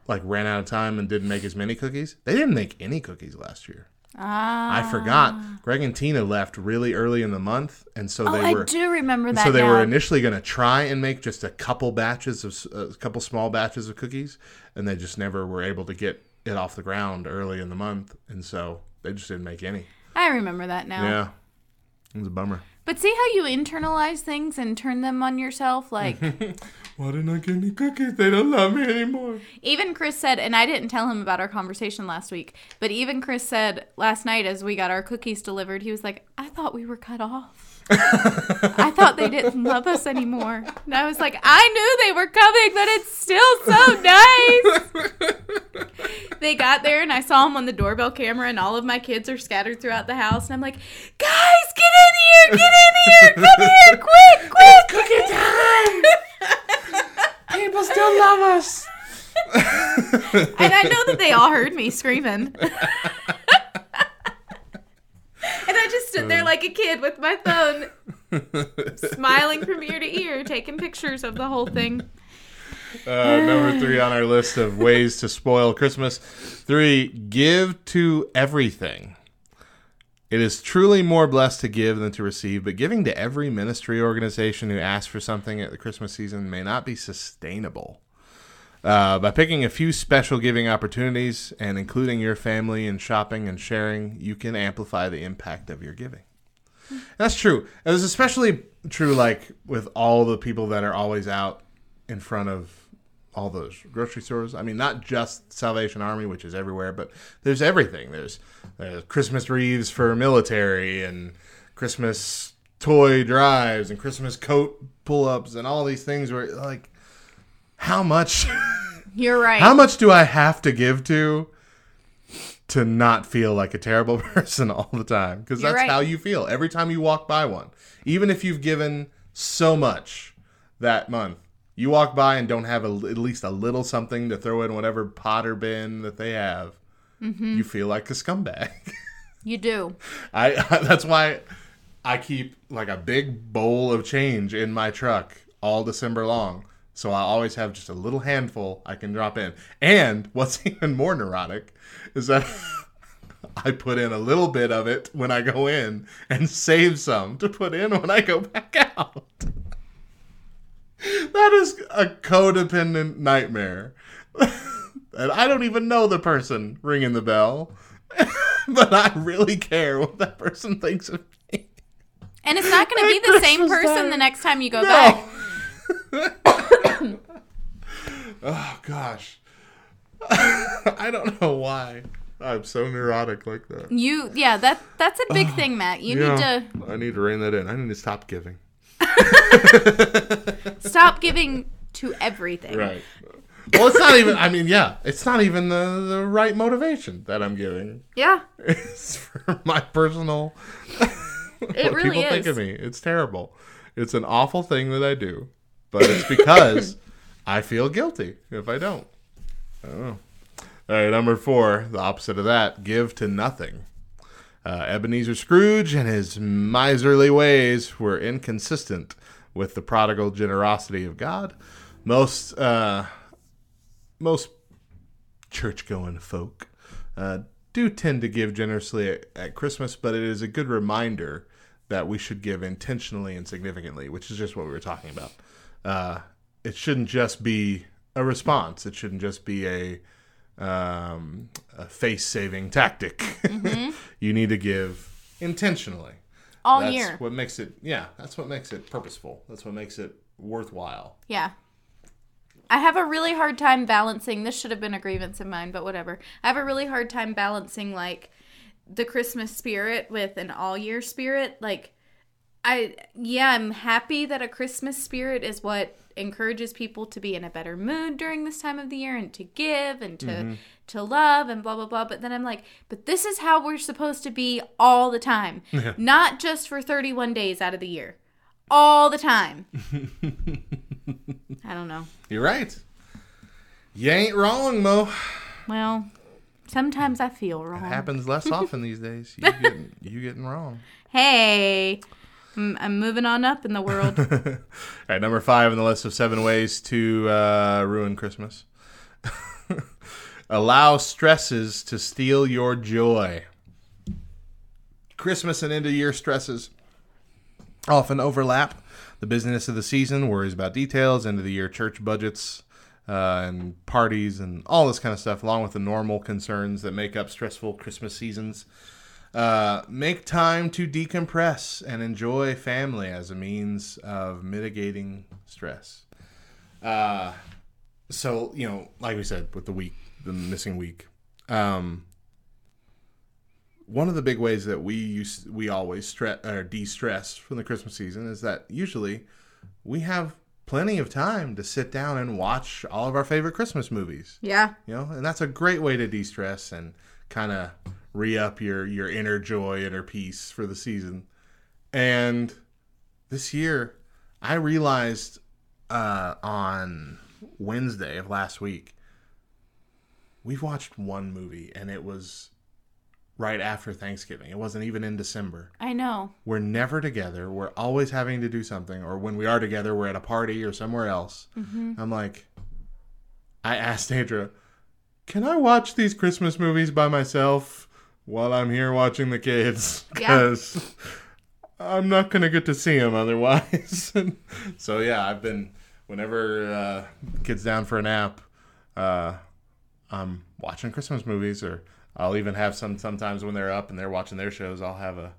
like ran out of time and didn't make as many cookies. They didn't make any cookies last year. Ah. I forgot. Greg and Tina left really early in the month, and so Oh, they were. I do remember that. so they now. were initially going to try and make just a couple batches of a couple small batches of cookies, and they just never were able to get it off the ground early in the month, and so they just didn't make any. I remember that now. Yeah, it was a bummer. But see how you internalize things and turn them on yourself? Like, (laughs) Why didn't I get any cookies? They don't love me anymore. even Chris said, and I didn't tell him about our conversation last week, but even Chris said last night as we got our cookies delivered, he was like, I thought we were cut off. (laughs) I thought they didn't love us anymore. And I was like, I knew they were coming, but it's still so nice. (laughs) they got there and I saw them on the doorbell camera, and all of my kids are scattered throughout the house. And I'm like, guys, get in here, get in here, come here, quick, quick. Cookie time. People still love us. (laughs) And I know that they all heard me screaming. (laughs) and I just stood there like a kid with my phone Smiling from ear to ear, taking pictures of the whole thing. Uh, number three on our list of ways to spoil Christmas. Three, give to everything. It is truly more blessed to give than to receive, but giving to every ministry organization who asks for something at the Christmas season may not be sustainable. Uh, by picking a few special giving opportunities and including your family in shopping and sharing, you can amplify the impact of your giving. That's true. It was especially true, like with all the people that are always out in front of all those grocery stores. I mean, not just Salvation Army, which is everywhere, but there's everything. There's, there's Christmas wreaths for military and Christmas toy drives and Christmas coat pull-ups and all these things. Where like, how much? (laughs) You're right. How much do I have to give to to not feel like a terrible (laughs) person all the time? Because that's right. how you feel every time you walk by one. Even if you've given so much that month, you walk by and don't have a, at least a little something to throw in whatever pot or bin that they have. Mm-hmm. You feel like a scumbag. You do. (laughs) I that's why I keep like a big bowl of change in my truck all December long. So I always have just a little handful I can drop in. And what's (laughs) even more neurotic is that (laughs) I put in a little bit of it when I go in and save some to put in when I go back out. (laughs) that is a codependent nightmare. and I don't even know the person ringing the bell. but I really care what that person thinks of me. And it's not going to be the same person the next time you go back. Oh gosh. (laughs) I don't know why. I'm so neurotic like that. You, yeah, that that's a big thing, Matt. You Yeah, need to I need to rein that in. I need to stop giving. (laughs) stop giving to everything. Right. Well, it's not even. I mean, yeah, it's not even the the right motivation that I'm giving. Yeah, (laughs) It's for my personal. it really people is. think of me. It's terrible. It's an awful thing that I do, but it's because I feel guilty if I don't. I. All right, number four, the opposite of that: give to nothing. Uh, Ebenezer Scrooge and his miserly ways were inconsistent with the prodigal generosity of God. Most uh, most church-going folk uh, do tend to give generously at, at Christmas, but it is a good reminder that we should give intentionally and significantly, which is just what we were talking about. Uh, it shouldn't just be a response. It shouldn't just be a um, a face-saving tactic. (laughs) you need to give intentionally. All that's year. what makes it. Yeah, that's what makes it purposeful. That's what makes it worthwhile. Yeah. I have a really hard time balancing. This should have been a grievance of mine, but whatever. I have a really hard time balancing like the Christmas spirit with an all year spirit. Like, I, yeah, I'm happy that a Christmas spirit is what encourages people to be in a better mood during this time of the year and to give and to mm-hmm. to love and blah blah blah but then i'm like but this is how we're supposed to be all the time not just for 31 days out of the year all the time (laughs) i don't know You're right. You ain't wrong, Mo. Well, sometimes I feel wrong. Happens less (laughs) often these days. You getting you getting wrong. Hey, I'm, moving on up in the world. (laughs) All right, number five on the list of seven ways to uh, ruin Christmas. (laughs) Allow stresses to steal your joy. Christmas and end of year stresses often overlap. The busyness of the season, worries about details, end of the year church budgets, uh, and parties, and all this kind of stuff, along with the normal concerns that make up stressful Christmas seasons. Uh, make time to decompress and enjoy family as a means of mitigating stress. Uh, so you know, like we said, with the week, the missing week, um, one of the big ways that we use we always stress or de-stress from the Christmas season is that usually we have plenty of time to sit down and watch all of our favorite Christmas movies yeah. you know and that's a great way to de-stress and kind of re-up your your inner joy inner peace for the season and this year i realized uh on wednesday of last week we've watched one movie and it was right after Thanksgiving. It wasn't even in December. I know. We're never together. We're always having to do something, or when we are together, we're at a party or somewhere else. I'm like, I asked Andrea, "Can I watch these Christmas movies by myself while I'm here watching the kids? (laughs) Yeah. Because I'm not gonna get to see them otherwise." (laughs) so yeah, I've been whenever uh, kids down for a nap, uh, I'm watching Christmas movies, or I'll even have some sometimes when they're up and they're watching their shows. I'll have a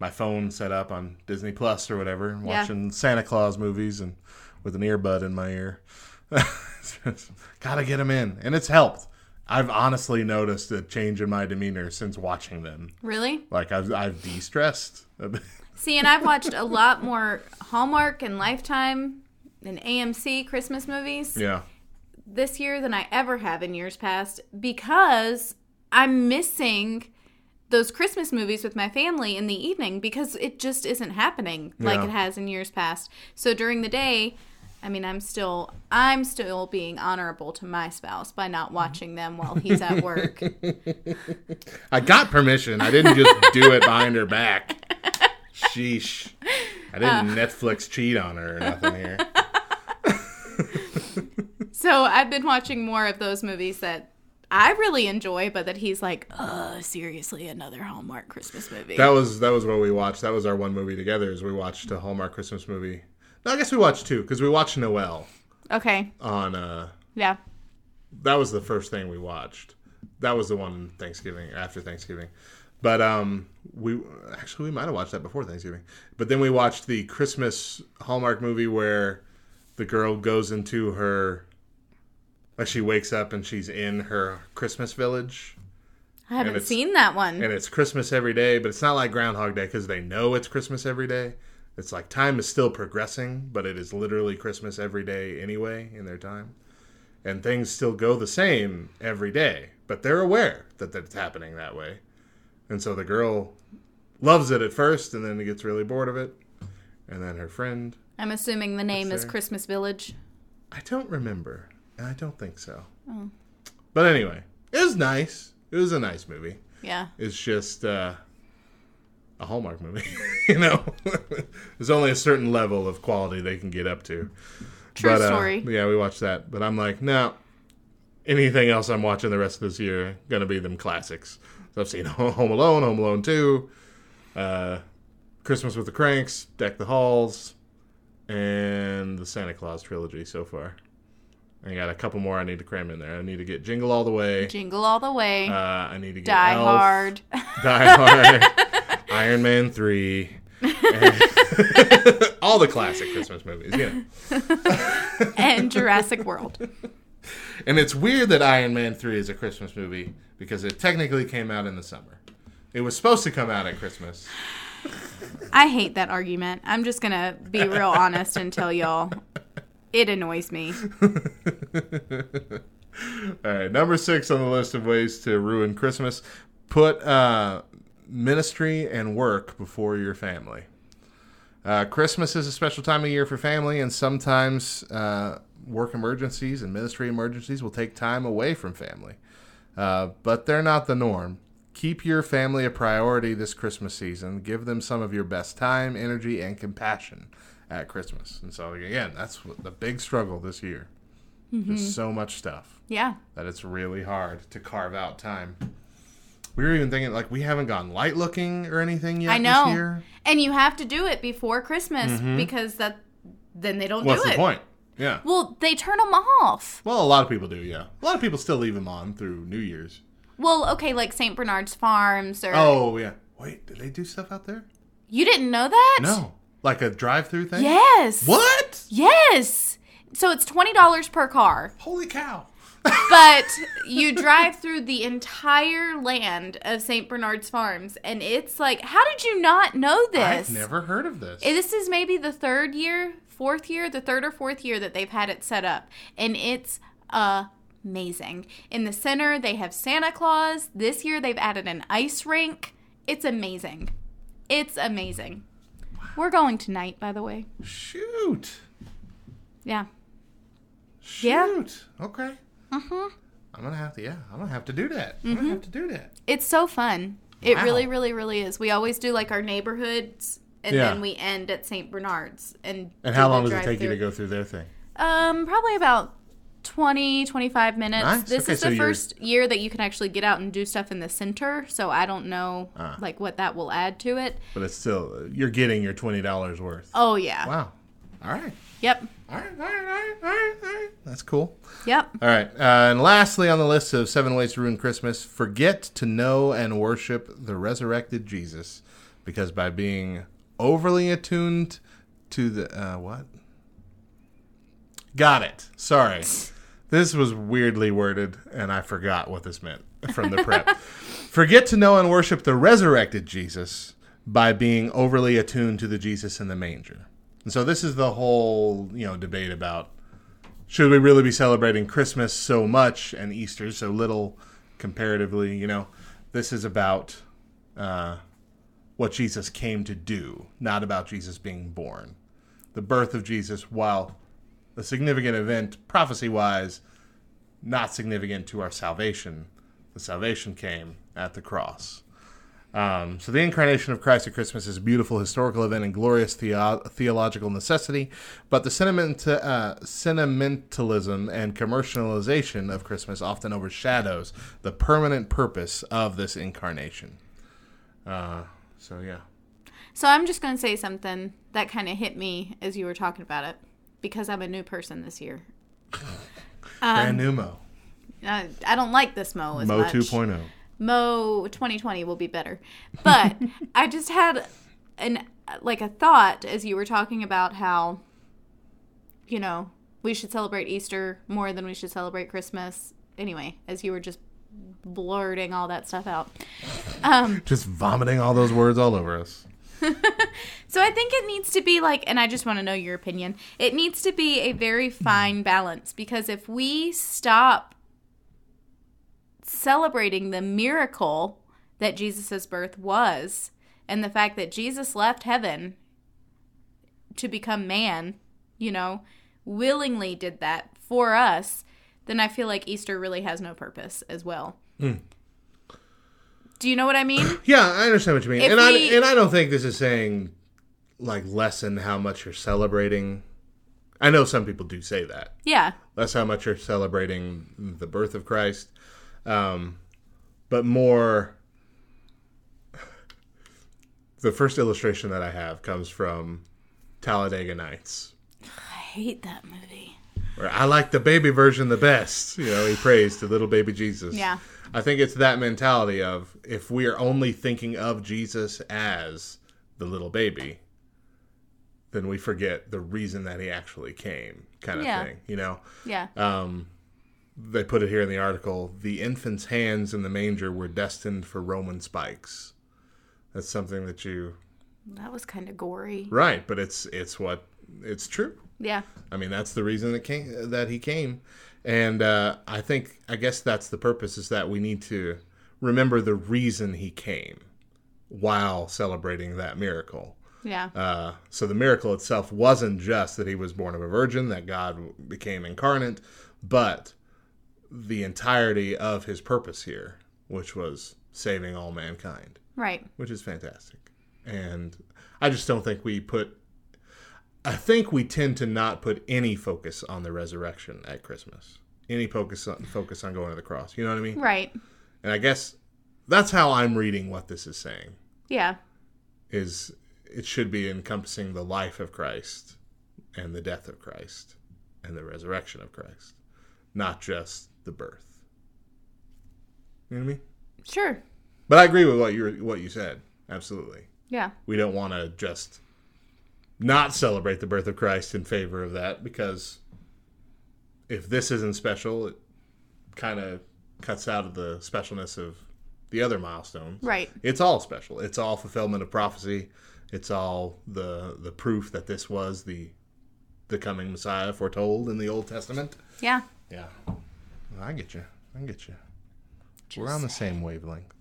my phone set up on Disney Plus or whatever, and Yeah. watching Santa Claus movies and with an earbud in my ear. (laughs) Gotta get them in, and it's helped. I've honestly noticed a change in my demeanor since watching them. Really? Like I've I've de-stressed. a bit. See, and I've watched a lot more Hallmark and Lifetime and AMC Christmas movies yeah, this year than I ever have in years past because I'm missing those Christmas movies with my family in the evening because it just isn't happening like Yeah. it has in years past. So during the day, I mean, I'm still I'm still being honorable to my spouse by not watching them while he's at work. (laughs) I got permission. I didn't just do it behind her back. Sheesh. I didn't Netflix cheat on her or nothing here. (laughs) So I've been watching more of those movies that I really enjoy, but that he's like, uh, seriously, another Hallmark Christmas movie. That was that was what we watched. That was our one movie together. Is we watched a Hallmark Christmas movie. No, I guess we watched two because we watched Noel okay. on. uh Yeah. That was the first thing we watched. That was the one Thanksgiving after Thanksgiving. But um, we actually we might have watched that before Thanksgiving. But then we watched the Christmas Hallmark movie where the girl goes into her, like she wakes up and she's in her Christmas village. I haven't it's- seen that one. and it's Christmas every day, but it's not like Groundhog Day because they know it's Christmas every day. It's like time is still progressing, but it is literally Christmas every day anyway in their time. And things still go the same every day, but they're aware that it's happening that way. And so the girl loves it at first and then it gets really bored of it. And then her friend, I'm assuming the name is. Christmas Village. I don't remember. I don't think so. But anyway, it was nice. It was a nice movie. Yeah. It's just uh, a Hallmark movie. (laughs) you know, (laughs) there's only a certain level of quality they can get up to. True but, uh, story. yeah, we watched that, but I'm like, no. Anything else I'm watching the rest of this year gonna be them classics. So I've seen (laughs) Home Alone, Home Alone Two, uh, Christmas with the Cranks, Deck the Halls, and the Santa Claus trilogy so far. I got a couple more I need to cram in there. I need to get Jingle All the Way. Jingle All the Way. Uh, I need to get Die Elf, Hard. Die Hard, Iron Man 3, and (laughs) all the classic Christmas movies, yeah. (laughs) and Jurassic World. And it's weird that Iron Man 3 is a Christmas movie because it technically came out in the summer. It was supposed to come out at Christmas. I hate that argument. I'm just going to be real honest and tell y'all it annoys me. (laughs) All right, number six on the list of ways to ruin Christmas put uh, ministry and work before your family. Uh, Christmas is a special time of year for family, and sometimes uh, work emergencies and ministry emergencies will take time away from family. Uh, but they're not the norm. Keep your family a priority this Christmas season. Give them some of your best time, energy, and compassion at Christmas. And so, again, that's the big struggle this year. There's so much stuff Yeah. that it's really hard to carve out time. We were even thinking like we haven't gone light looking or anything yet I know. this year. And you have to do it before Christmas because that then they don't Mm-hmm. What's do the it. point? Yeah. Well, they turn them off. Well, a lot of people do. Yeah, a lot of people still leave them on through New Year's. Well, okay, like St. Bernard's Farms or Oh yeah. Wait, did they do stuff out there? You didn't know that? No, like a drive-through thing. Yes. What? Yes. So it's $20 per car. Holy cow! But you drive through the entire land of St. Bernard's Farms, and it's like, how did you not know this? I've never heard of this. This is maybe the third year, fourth year, the third or fourth year that they've had it set up, and it's amazing. In the center, they have Santa Claus. This year, they've added an ice rink. It's amazing. It's amazing. We're going tonight, by the way. Shoot. Yeah. Shoot. Yeah. Okay. Mm-hmm. I'm gonna have to. Yeah, I'm gonna have to do that. I'm gonna have to do that. It's so fun. It Wow. really, really, really is. We always do like our neighborhoods, and Yeah. then we end at St. Bernard's. And And how long does it take you to go through their thing? Um, probably about 20, 25 minutes. Nice. This Okay, is so the you're- first year that you can actually get out and do stuff in the center, so I don't know Ah. like what that will add to it. But it's still you're getting your twenty dollars worth. Oh yeah. Wow. All right. Yep. All right. All right. All right. All right. All right. That's cool. Yep. All right. Uh, and lastly on the list of seven ways to ruin Christmas, forget to know and worship the resurrected Jesus, because by being overly attuned to the uh, what? Got it. Sorry. This was weirdly worded, and I forgot what this meant from the prep. (laughs) Forget to know and worship the resurrected Jesus by being overly attuned to the Jesus in the manger. And so this is the whole, you know, debate about should we really be celebrating Christmas so much and Easter so little comparatively? You know, this is about uh, what Jesus came to do, not about Jesus being born. The birth of Jesus, while a significant event prophecy wise, not significant to our salvation. The salvation came at the cross. Um, so the incarnation of Christ at Christmas is a beautiful historical event and glorious theo- theological necessity, but the sentiment, uh, sentimentalism and commercialization of Christmas often overshadows the permanent purpose of this incarnation. Uh, so yeah, So I'm just going to say something that kind of hit me as you were talking about it because I'm a new person this year. (laughs) brand new Mo, I, I don't like this Mo as Mo much. 2.0. Mo 2020 will be better. But (laughs) I just had an like a thought as you were talking about how you know, we should celebrate Easter more than we should celebrate Christmas. Anyway, as you were just blurting all that stuff out. Um (laughs) Just vomiting all those words all over us. (laughs) So I think it needs to be like, and I just want to know your opinion. It needs to be a very fine balance because if we stop celebrating the miracle that Jesus' birth was and the fact that Jesus left heaven to become man, you know, willingly did that for us, then I feel like Easter really has no purpose as well. Hmm. Do you know what I mean? (clears throat) Yeah, I understand what you mean, If and we- I and I don't think this is saying like lessen how much you're celebrating. I know some people do say that. yeah. That's how much you're celebrating the birth of Christ, um, but more. The first illustration that I have comes from Talladega Nights, I hate that movie. where I like the baby version the best. You know, he prays to little baby Jesus. Yeah. I think it's that mentality of if we are only thinking of Jesus as the little baby, then we forget the reason that he actually came, kind of Yeah. thing. You know, Yeah. um, they put it here in the article: the infant's hands in the manger were destined for Roman spikes. That's something that you That was kind of gory. right, but it's it's what it's true. Yeah. I mean, that's the reason that came that he came, and uh, I think I guess that's the purpose is that we need to remember the reason he came while celebrating that miracle. Yeah. Uh, so the miracle itself wasn't just that he was born of a virgin, that God became incarnate, but the entirety of his purpose here, which was saving all mankind Right. which is fantastic. And I just don't think we put. I think we tend to not put any focus on the resurrection at Christmas. Any focus on focus on going to the cross. You know what I mean? Right. And I guess that's how I'm reading what this is saying. Yeah. Is it should be encompassing the life of Christ and the death of Christ and the resurrection of Christ, not just the birth. You know what I mean? Sure. But I agree with what you what you said. Absolutely. Yeah. we don't want to just not celebrate the birth of Christ in favor of that because if this isn't special, it kind of cuts out of the specialness of the other milestones. Right. It's all special. It's all fulfillment of prophecy. It's all the the proof that this was the the coming Messiah foretold in the Old Testament. Yeah. Yeah. I get you. I get you. We're on the same wavelength.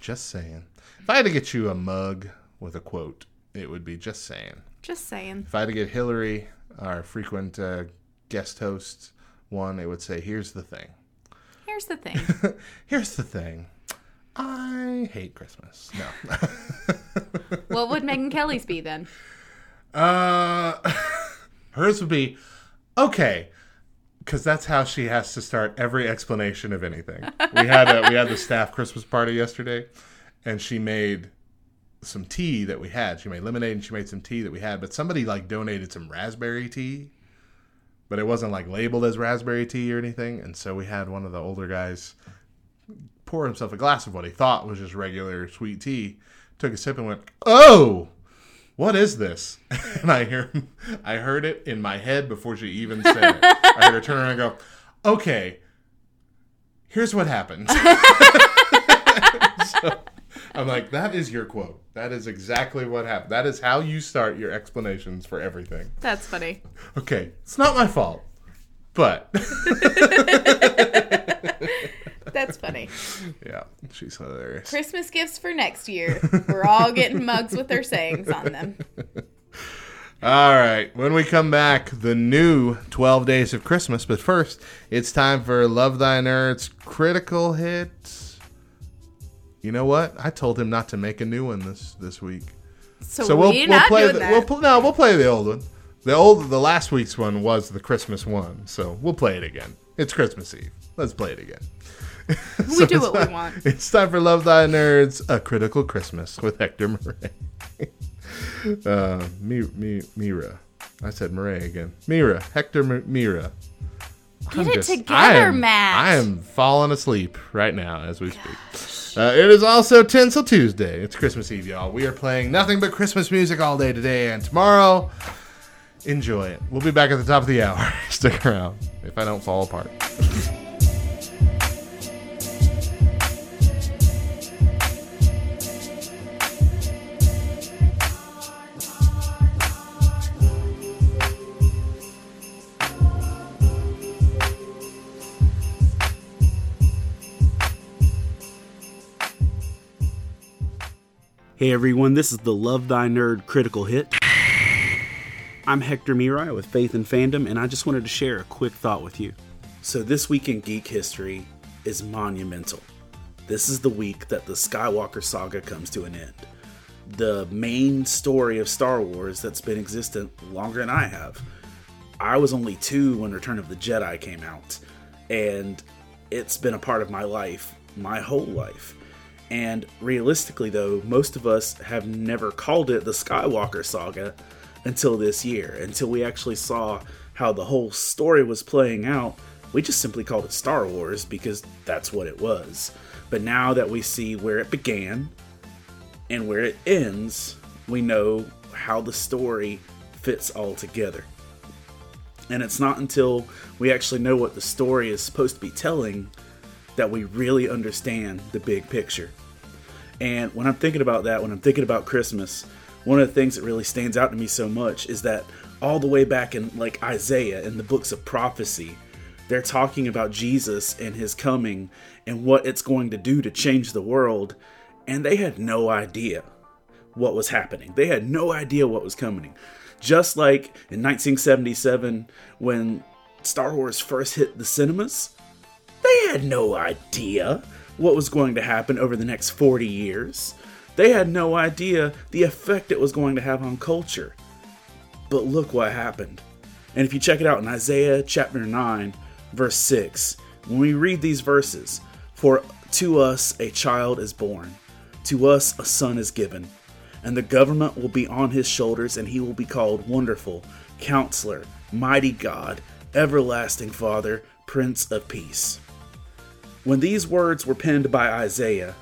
Just saying. If I had to get you a mug with a quote, it would be just saying. Just saying. If I had to get Hillary, our frequent uh, guest host, one, it would say, Here's the thing. Here's the thing. (laughs) Here's the thing. I hate Christmas. No. (laughs) What would Megan Kelly's be then? Uh, (laughs) hers would be okay, because that's how she has to start every explanation of anything. We had a, we had the staff Christmas party yesterday, and she made some tea that we had. She made lemonade and she made some tea that we had, but somebody like donated some raspberry tea, but it wasn't like labeled as raspberry tea or anything, and so we had one of the older guys pour himself a glass of what he thought was just regular sweet tea. Took a sip and went, "Oh." What is this? (laughs) And I hear, I heard it in my head before she even said it. I heard her turn around and go, okay, here's what happened. (laughs) so I'm like, that is your quote. That is exactly what happened. That is how you start your explanations for everything. That's funny. Okay, it's not my fault, but (laughs) That's funny. (laughs) yeah, she's hilarious. Christmas gifts for next year. We're all getting mugs with their sayings on them. (laughs) All right. When we come back, the new 12 Days of Christmas. But first, it's time for Love Thy Nerds Critical Hit. You know what? I told him not to make a new one this this week. So, So we'll, we'll not play the, that. we'll pl- no, we'll play the old one. The old the last week's one was the Christmas one. So we'll play it again. It's Christmas Eve. Let's play it again. (laughs) we do what we want. It's time for Love Thy Nerds, A Critical Christmas with Hector Murray. (laughs) uh, Mi- Mi- Miray. I said Murray again. Miray. Hector M- Miray. Get it together, I am, Matt. I am falling asleep right now as we speak. Uh, it is also Tinsel Tuesday. It's Christmas Eve, y'all. We are playing nothing but Christmas music all day today and tomorrow. Enjoy it. We'll be back at the top of the hour. (laughs) Stick around if I don't fall apart. Hey everyone, this is the Love Thy Nerd Critical Hit. I'm Hector Miray with Faith and Fandom, and I just wanted to share a quick thought with you. So, this week in geek history is monumental. This is the week that the Skywalker saga comes to an end. The main story of Star Wars that's been existent longer than I have. I was only two when Return of the Jedi came out, and it's been a part of my life my whole life. And realistically, though, most of us have never called it the Skywalker saga until this year, until we actually saw how the whole story was playing out. We just simply called it Star Wars because that's what it was. But now that we see where it began and where it ends, we know how the story fits all together. And it's not until we actually know what the story is supposed to be telling that we really understand the big picture. And when I'm thinking about that, when I'm thinking about Christmas, one of the things that really stands out to me so much is that all the way back in like Isaiah in the books of prophecy, they're talking about Jesus and his coming and what it's going to do to change the world, and they had no idea what was happening. They had no idea what was coming. Just like in 1977 when Star Wars first hit the cinemas, they had no idea what was going to happen over the next 40 years. They had no idea the effect it was going to have on culture. But look what happened. And if you check it out in Isaiah chapter 9, verse 6, when we read these verses, for to us a child is born, to us a son is given, and the government will be on his shoulders, and he will be called Wonderful, Counselor, Mighty God, Everlasting Father, Prince of Peace. When these words were penned by Isaiah,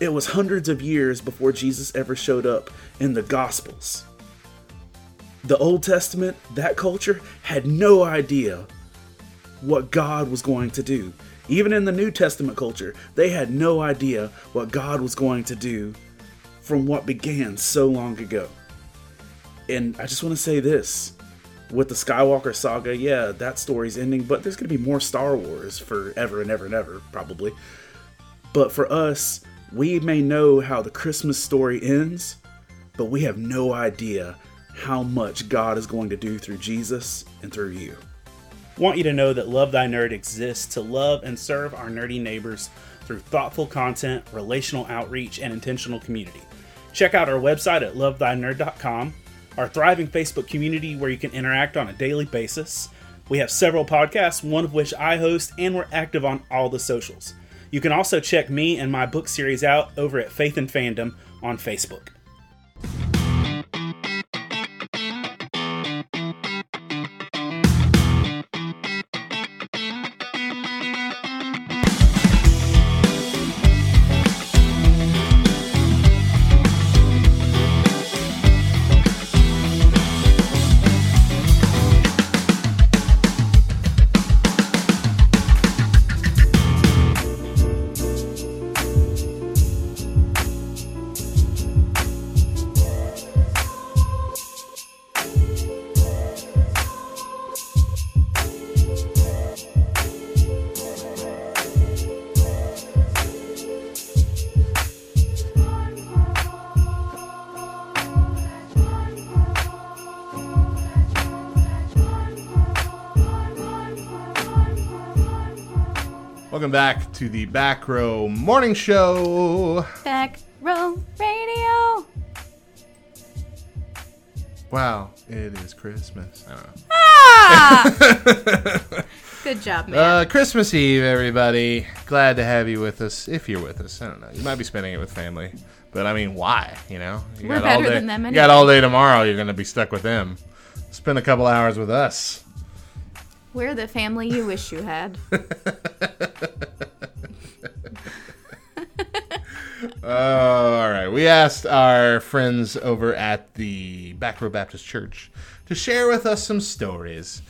it was hundreds of years before Jesus ever showed up in the Gospels. The Old Testament, that culture, had no idea what God was going to do. Even in the New Testament culture, they had no idea what God was going to do from what began so long ago. And I just want to say this with the Skywalker saga, yeah, that story's ending, but there's going to be more Star Wars forever and ever and ever, probably. But for us, we may know how the Christmas story ends, but we have no idea how much God is going to do through Jesus and through you. Want you to know that Love Thy Nerd exists to love and serve our nerdy neighbors through thoughtful content, relational outreach, and intentional community. Check out our website at lovethynerd.com, our thriving Facebook community where you can interact on a daily basis. We have several podcasts, one of which I host, and we're active on all the socials. You can also check me and my book series out over at Faith and Fandom on Facebook. To the Back Row Morning Show. Back row radio. Wow, it is Christmas. I don't know. Ah! (laughs) Good job, man. Uh, Christmas Eve, everybody. Glad to have you with us. If you're with us, I don't know. You might be spending it with family, but I mean, why? You know, you We're better day. than them Anyway. You got all day tomorrow. You're gonna be stuck with them. Spend a couple hours with us. We're the family you wish you had. (laughs) Oh, all right. We asked our friends over at the Back Row Baptist Church to share with us some stories.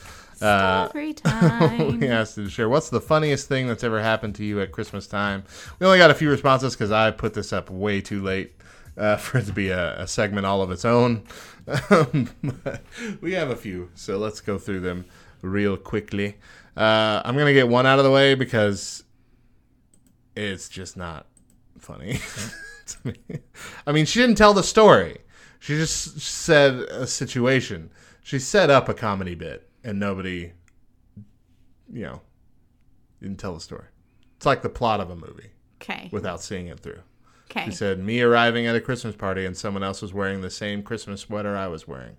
Uh, Every (laughs) time. we asked them to share what's the funniest thing that's ever happened to you at Christmas time. We only got a few responses because I put this up way too late uh, (laughs) for it to be a, a segment all of its own. (laughs) Um, we have a few, so let's go through them real quickly. Uh, I'm gonna get one out of the way because it's just not funny (laughs) to me. I mean, she didn't tell the story. She just said a situation. She set up a comedy bit, and nobody, you know, didn't tell the story. It's like the plot of a movie Okay. without seeing it through. Okay. She said, "Me arriving at a Christmas party, and someone else was wearing the same Christmas sweater I was wearing."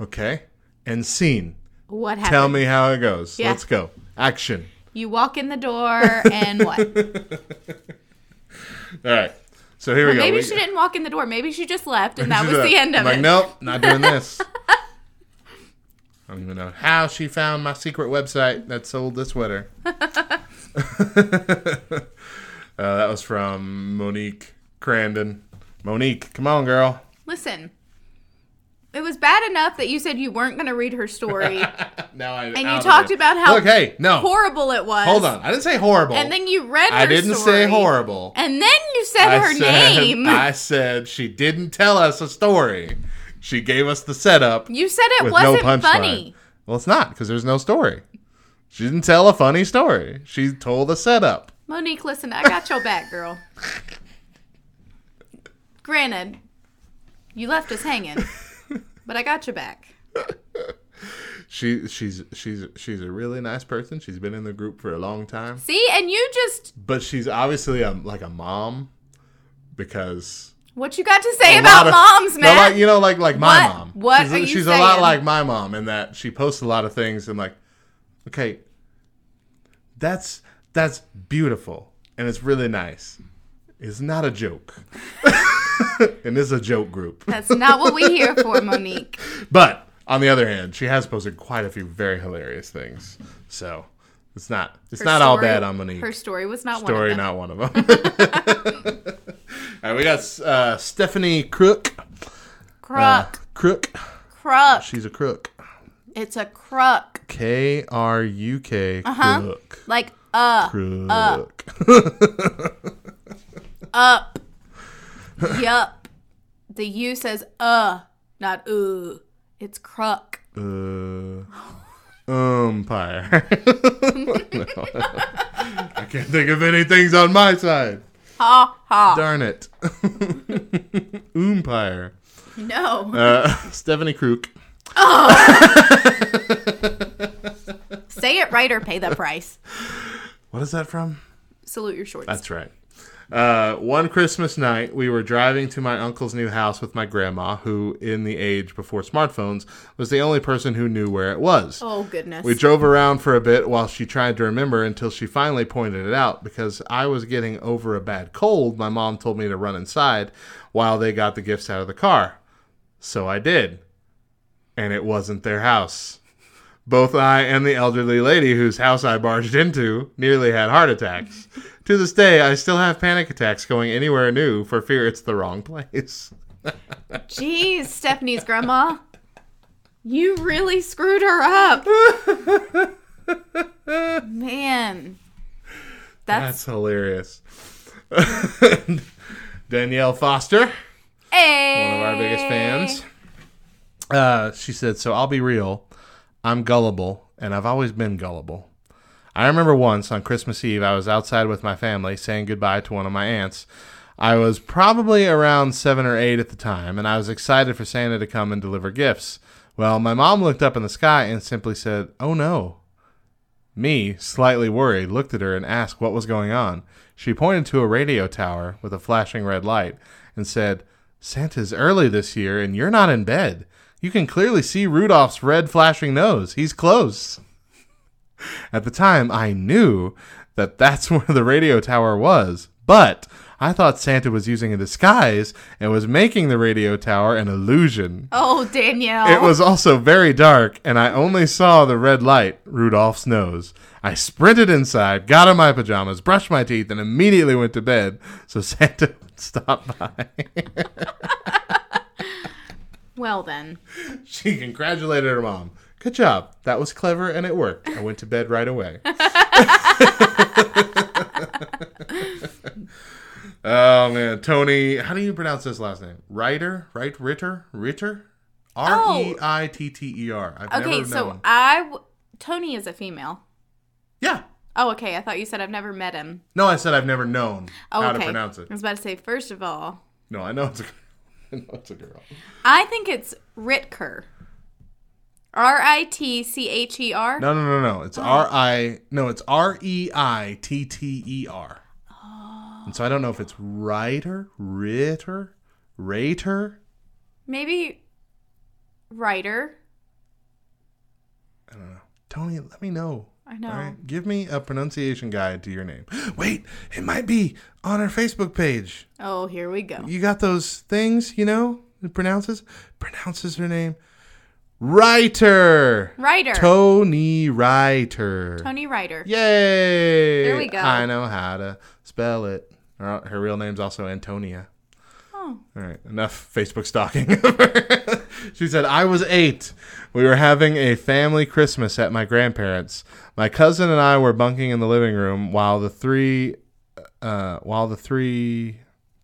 Okay, and scene. What happened? Tell me how it goes. Yeah. Let's go. Action. You walk in the door and what? (laughs) (laughs) All right. So here we go. Maybe We- she didn't walk in the door. Maybe she just left and that was like- the end of I'm like, it. nope, not doing this. (laughs) I don't even know how she found my secret website that sold this sweater. (laughs) uh, that was from Monique Crandon. Monique, come on, girl. Listen. It was bad enough that you said you weren't going to read her story (laughs) Now I and you talked about how Look, hey, no, horrible it was. hold on. I didn't say horrible. And then you read her I didn't story, say horrible. And then you said I her said- name. I said she didn't tell us a story. She gave us the setup. you said it wasn't no funny. Well, it's not because there's no story. She didn't tell a funny story. She told a setup. Monique, listen, I got your back, girl. (laughs) Granted, you left us hanging, but I got your back. (laughs) She she's she's she's a really nice person. She's been in the group for a long time, See, and you just but she's obviously a, like a mom because what you got to say about of- moms, No, man? like, you know, like like my What- mom. what she's, are you she's a lot like my mom in that she posts a lot of things and like, okay, that's that's beautiful and it's really nice. It's not a joke, (laughs) (laughs) and this is a joke group. (laughs) That's not what we here for, Monique. But on the other hand, she has posted quite a few very hilarious things. So it's not it's Her not all bad on Monique. Her story was not story, one of them. not one of them. (laughs) all right, we got uh, Stephanie Kruk. Crook, Crook. crook. She's a crook. It's a crook. K R U K. Uh-huh. Crook. Like uh, Crook. up. (laughs) yup. The U says uh, not uh. It's crook. Uh, umpire. No. (laughs) I can't think of anything's on my side. Ha ha. Darn it. (laughs) umpire. No. Uh, Stephanie Kruk. Say it right or pay the price. What is that from? salute your shorts. That's right. Uh, one Christmas night, we were driving to my uncle's new house with my grandma, who, in the age before smartphones, was the only person who knew where it was. oh goodness. We drove around for a bit while she tried to remember until she finally pointed it out. Because I was getting over a bad cold, my mom told me to run inside while they got the gifts out of the car. So I did. And it wasn't their house. Both I and the elderly lady whose house I barged into nearly had heart attacks. To this day, I still have panic attacks going anywhere new for fear it's the wrong place. (laughs) Jeez, Stephanie's grandma. You really screwed her up. Man. That's That's, hilarious. (laughs) Danielle Foster. hey. one of our biggest fans. Uh, she said, "So I'll be real. I'm gullible, and I've always been gullible. I remember once on Christmas Eve, I was outside with my family saying goodbye to one of my aunts. I was probably around seven or eight at the time, and I was excited for Santa to come and deliver gifts. Well, my mom looked up in the sky and simply said, "Oh no." Me, slightly worried, looked at her and asked what was going on. She pointed to a radio tower with a flashing red light and said, Santa's early this year and you're not in bed. You can clearly see Rudolph's red flashing nose. He's close. At the time, I knew that that's (laughs) where the radio tower was, but I thought Santa was using a disguise and was making the radio tower an illusion. Oh, Danielle. It was also very dark, and I only saw the red light, Rudolph's nose. I sprinted inside, got in my pajamas, brushed my teeth, and immediately went to bed so (laughs) Santa would stop by. (laughs) Well then. she congratulated her mom. Good job. That was clever and it worked. I went to bed right away. (laughs) oh man, Tony, how do you pronounce this last name? Reiter? Right? Ritter? Ritter? R E I T T E R. I've oh, Okay, never so known. I w- Tony is a female. Yeah. Oh, okay. I thought you said I've never met him. No, I said I've never known Oh, how okay. to pronounce it. I was about to say, first of all, No, I know it's a (laughs) I know it's a girl. I think it's Ritker. R I T C H E R. No, no, no, no. It's oh. R I no, it's R E I T T E R. Oh. And so I don't know if it's writer, ritter, rater. Maybe writer. I don't know. Tony, let me know. I know. All right? Give me a pronunciation guide to your name. (gasps) Wait, it might be on our Facebook page. Oh, here we go. You got those things, you know? It pronounces pronounces her name. Writer. Writer. Tony Reitter. Tony Reitter. Yay! There we go. I know how to spell it. Her, her real name's also Antonia. Oh. All right, enough Facebook stalking. (laughs) she said, I was eight. We were having a family Christmas at my grandparents'. My cousin and I were bunking in the living room while the three, uh, while the three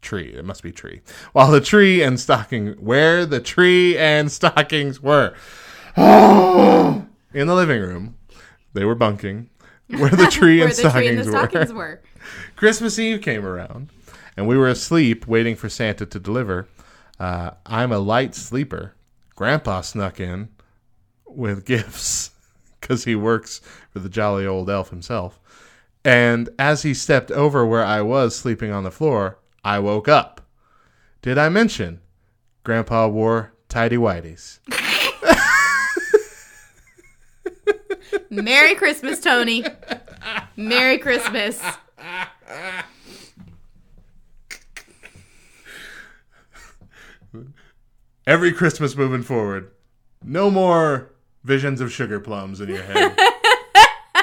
tree, it must be tree, while the tree and stocking, where the tree and stockings were. (gasps) in the living room, they were bunking where the (laughs) tree Where and the tree stockings, and the stockings were. (laughs) Christmas Eve came around, and we were asleep waiting for Santa to deliver. Uh, I'm a light sleeper. Grandpa snuck in with (laughs) gifts because he works for the jolly old elf himself. And as he stepped over where I was sleeping on the floor, I woke up. Did I mention Grandpa wore tidy whities? Merry Christmas, Tony. Merry Christmas. Every Christmas moving forward, no more visions of sugar plums in your head.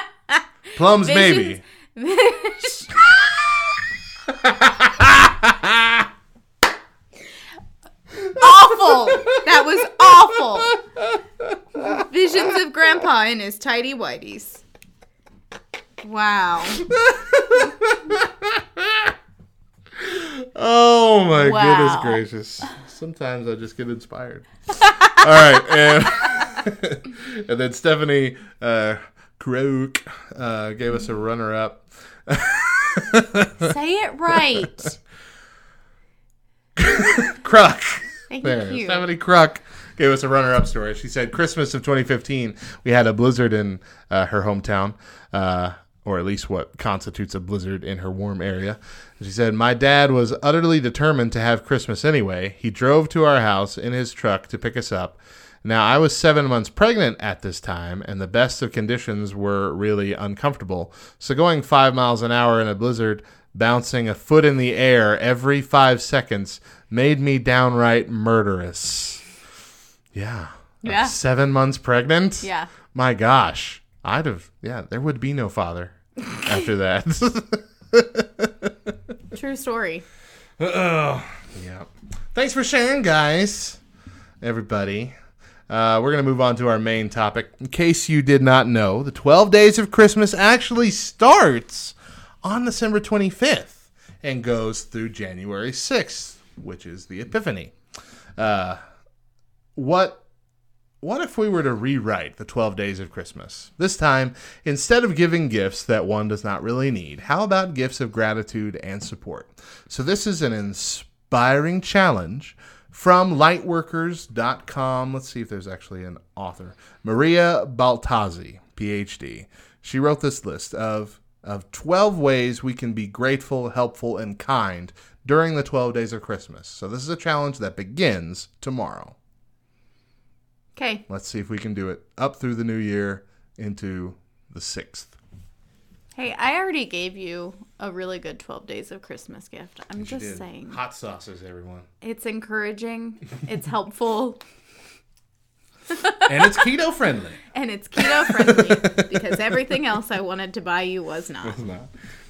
(laughs) plums, maybe. Visions-. (laughs) That was awful. Visions of Grandpa in his tidy whities. Wow. Oh my Wow. goodness gracious! Sometimes I just get inspired. (laughs) All right, and (laughs) and then Stephanie uh, Croak uh, gave us a runner-up. Say it right. (laughs) Kruk. Thank There, you. Stephanie Kruk gave us a runner-up story. She said Christmas of 2015, we had a blizzard in uh, her hometown. Uh, or at least what constitutes a blizzard in her warm area. She said, My dad was utterly determined to have Christmas anyway. He drove to our house in his truck to pick us up. Now, I was seven months pregnant at this time, and the best of conditions were really uncomfortable. So, going five miles an hour in a blizzard, bouncing a foot in the air every five seconds, made me downright murderous. Yeah. Yeah. Seven months pregnant? Yeah. My gosh. I'd have, yeah, there would be no father (laughs) after that. (laughs) True story. yeah. Thanks for sharing, guys. Everybody. Uh, we're going to move on to our main topic. In case you did not know, the 12 Days of Christmas actually starts on December 25th and goes through January 6th, which is the Epiphany. Uh, what what if we were to rewrite the 12 days of Christmas? This time, instead of giving gifts that one does not really need, how about gifts of gratitude and support? So, this is an inspiring challenge from lightworkers.com. Let's see if there's actually an author. Maria Baltazzi, PhD. She wrote this list of, of 12 ways we can be grateful, helpful, and kind during the 12 days of Christmas. So, this is a challenge that begins tomorrow. Okay. Let's see if we can do it up through the new year into the 6th. Hey, I already gave you a really good 12 days of Christmas gift. I'm just saying. Hot sauces, everyone. It's encouraging, (laughs) it's helpful, and it's keto friendly. (laughs) and it's keto friendly because everything else I wanted to buy you was not.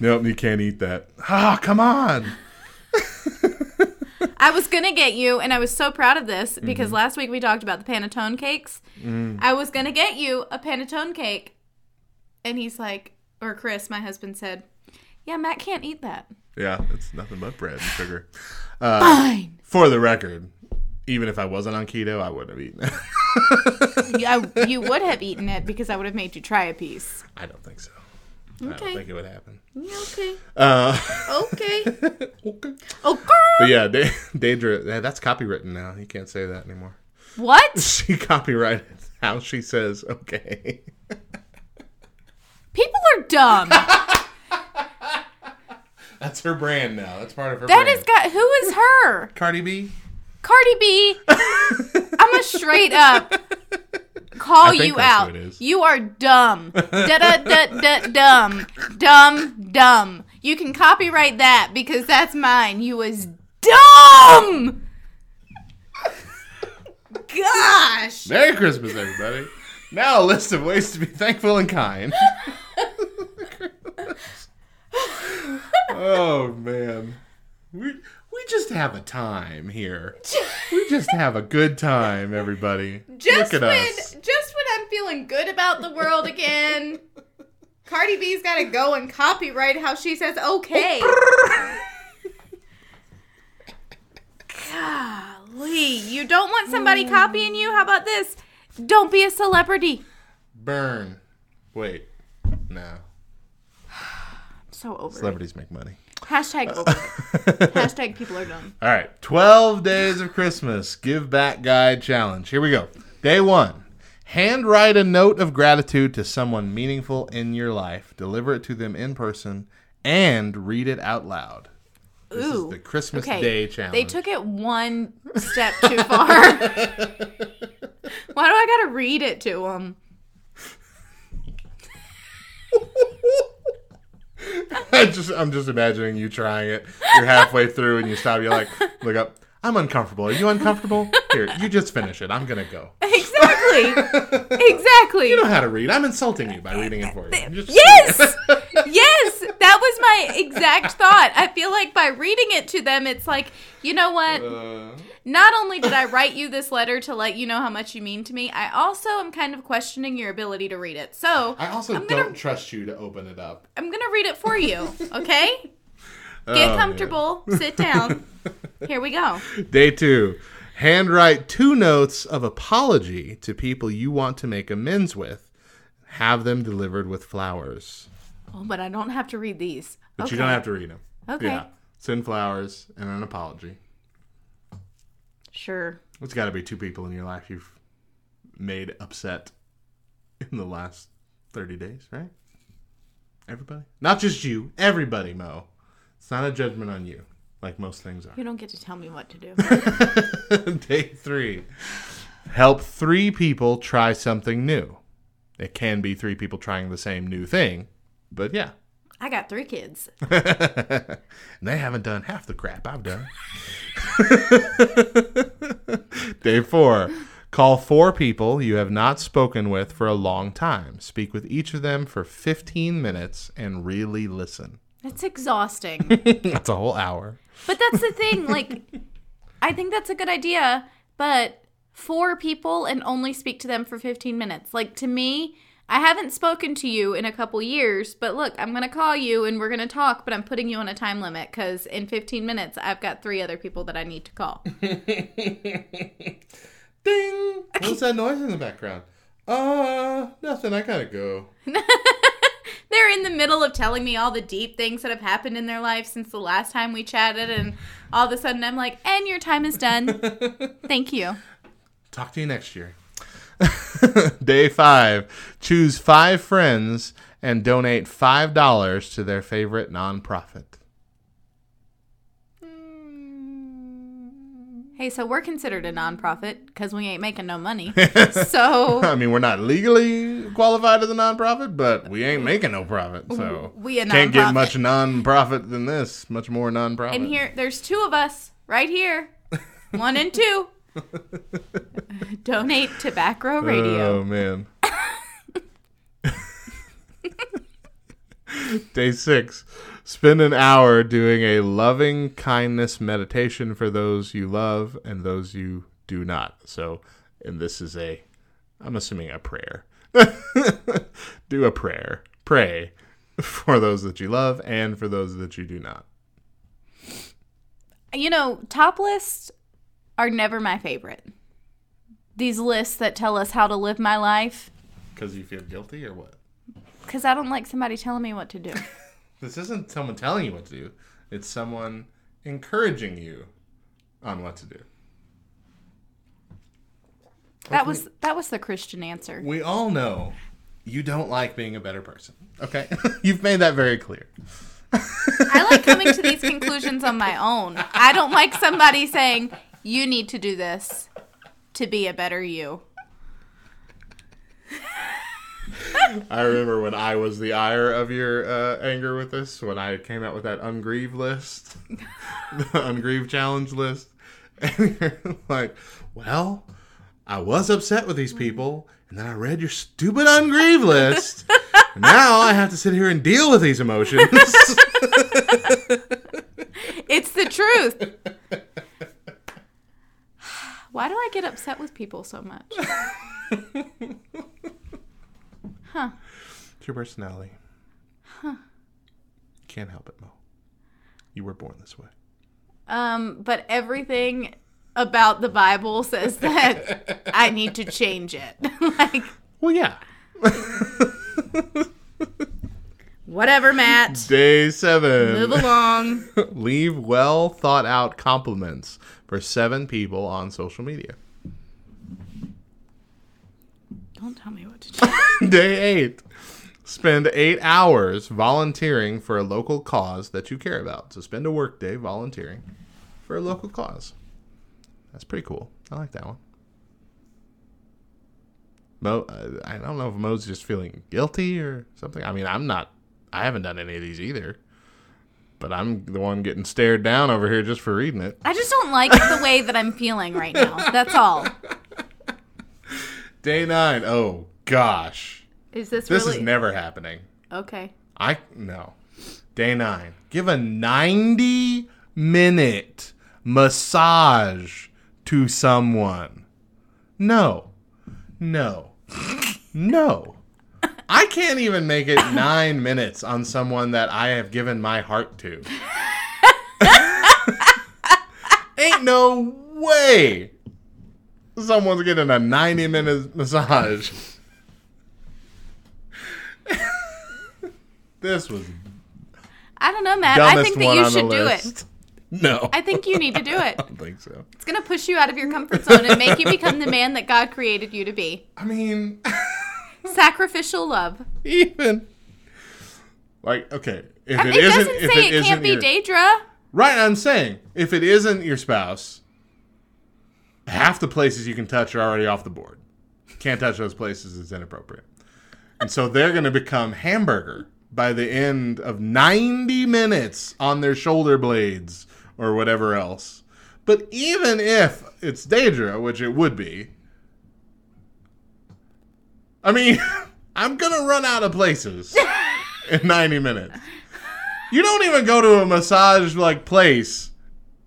Nope, you can't eat that. Ah, come on. (laughs) I was going to get you, and I was so proud of this because Mm-hmm. last week we talked about the panettone cakes. Mm. I was going to get you a panettone cake, and he's like, or Chris, my husband said, Yeah, Matt can't eat that. Yeah, it's nothing but bread and sugar. (laughs) Uh, Fine. For the record, even if I wasn't on keto, I wouldn't have eaten it. (laughs) Yeah, you would (laughs) have eaten it because I would have made you try a piece. I don't think so. I don't Okay. think it would happen. Yeah, okay. Uh, Okay. (laughs) okay. Okay. But yeah, De- Daedra, yeah, that's copywritten now. You can't say that anymore. What? (laughs) She copyrighted how she says okay. People are dumb. (laughs) That's her brand now. That's part of her That brand. got. Who is her? Cardi B. Cardi B. I'm gonna straight up call you out. who it is. You are dumb. (laughs) da da da da dumb. Dumb dumb. You can copyright that because that's mine. You was dumb. Gosh. Merry Christmas, everybody. Now a list of ways to be thankful and kind. (laughs) (laughs) oh man. We we just have a time here. We just have a good time, everybody. (laughs) Just Look at when, us. just when I'm feeling good about the world again, Cardi B's got to go and copyright how she says okay. Golly, you don't want somebody copying you? How about this? Don't be a celebrity. Burn. Wait. No. (sighs) So over. it. Celebrities make money. Hashtag uh, over. (laughs) Hashtag people are dumb. All right, 12 days of Christmas Give Back Guide Challenge. Here we go. Day one handwrite a note of gratitude to someone meaningful in your life, deliver it to them in person, and read it out loud. This Ooh. is the Christmas Okay. Day challenge. They took it one step too far. (laughs) Why do I gotta read it to them? (laughs) (laughs) I just, I'm just imagining you trying it. You're halfway through and you stop. You're like, look up. I'm uncomfortable. Are you uncomfortable? Here, you just finish it. I'm gonna go. Exactly. (laughs) exactly. You know how to read. I'm insulting you by reading it for you. Just- Yes! (laughs) yes! That was my exact thought. I feel like by reading it to them, it's like, you know what? Uh, Not only did I write you this letter to let you know how much you mean to me, I also am kind of questioning your ability to read it. So I also I'm gonna don't trust you to open it up. I'm gonna read it for you, okay? (laughs) Oh, Get man. comfortable, sit down. (laughs) Here we go. Day two. Handwrite two notes of apology to people you want to make amends with. Have them delivered with flowers. Oh, but I don't have to read these. But okay. you don't have to read them. Okay. Yeah. Send flowers and an apology. Sure. It's got to be two people in your life you've made upset in the last 30 days, right? Everybody? Not just you. Everybody, Mo. It's not a judgment on you, like most things are. You don't get to tell me what to do. (laughs) Day three. Help three people try something new. It can be three people trying the same new thing, but yeah. I got three kids. (laughs) and they haven't done half the crap I've done. (laughs) Day four. Call four people you have not spoken with for a long time. Speak with each of them for 15 minutes and really listen. That's exhausting. (laughs) That's a whole hour. But that's the thing. Like, I think that's a good idea, but four people and only speak to them for 15 minutes. Like, to me, I haven't spoken to you in a couple years, but look, I'm going to call you and we're going to talk, but I'm putting you on a time limit because in 15 minutes, I've got three other people that I need to call. (laughs) Ding! What's that noise in the background? Uh, nothing. I gotta go. (laughs) They're in the middle of telling me all the deep things that have happened in their life since the last time we chatted, and all of a sudden I'm like, and your time is done. (laughs) Thank you. Talk to you next year. (laughs) Day five. Choose five friends and donate five dollars to their favorite nonprofit. Hmm. Hey, so we're considered a nonprofit because we ain't making no money. (laughs) so (laughs) I mean, we're not legally qualified as a nonprofit, but we ain't making no profit, so We a can't get much nonprofit than this. Much more nonprofit. And here, there's two of us right here. One and two. (laughs) Donate to Back Row Radio. Oh man. Day six. Spend an hour doing a loving kindness meditation for those you love and those you do not. So, and this is a, I'm assuming a prayer. (laughs) do a prayer. Pray for those that you love and for those that you do not. You know, top lists are never my favorite. These lists that tell us how to live my life, Because you feel guilty or what? because I don't like somebody telling me what to do. (laughs) This isn't someone telling you what to do. It's someone encouraging you on what to do. That was that was the Christian answer. We all know you don't like being a better person. Okay? (laughs) You've made that very clear. I like coming to these conclusions on my own. I don't like somebody saying, you need to do this to be a better you. I remember when I was the ire of your uh, anger with this, when I came out with that ungrieve list, (laughs) the ungrieve challenge list. And you're like, well, I was upset with these people, and then I read your stupid ungrieve list. now I have to sit here and deal with these emotions. (laughs) It's the truth. Why do I get upset with people so much? (laughs) It's your personality. Huh. Can't help it, Mo. You were born this way. Um, but everything about the Bible says that (laughs) I need to change it. (laughs) like, Well, yeah. Whatever, Matt. Day seven. Move along. (laughs) Leave well thought out compliments for seven people on social media. Don't tell me what to do. (laughs) Day eight. Spend eight hours volunteering for a local cause that you care about. So spend a work day volunteering for a local cause. That's pretty cool. I like that one. Mo, uh, I don't know if Mo's just feeling guilty or something. I mean, I'm not. I haven't done any of these either. But I'm the one getting stared down over here just for reading it. I just don't like the way that I'm feeling right now. That's all. Day nine. Oh gosh, Is this, this really is never happening. okay? I no. Day nine. Give a ninety minute massage to someone. No. No. (laughs) No. I can't even make it (laughs) nine minutes on someone that I have given my heart to. (laughs) Ain't no way someone's getting a 90 minute massage. (laughs) this was I don't know, Matt. I think that you should do it. No, I think you need to do it. I don't think so. It's gonna push you out of your comfort zone and make you become the man that God created you to be. I mean, Sacrificial love. even Like, okay, if I- it doesn't if say it can't be your, Daedra. right, I'm saying if it isn't your spouse, half the places you can touch are already off the board. Can't touch those places; it's inappropriate. And so they're going to become hamburger by the end of 90 minutes on their shoulder blades or whatever else. But even if it's Daedra, which it would be, I mean, (laughs) I'm going to run out of places in 90 minutes. You don't even go to a massage like place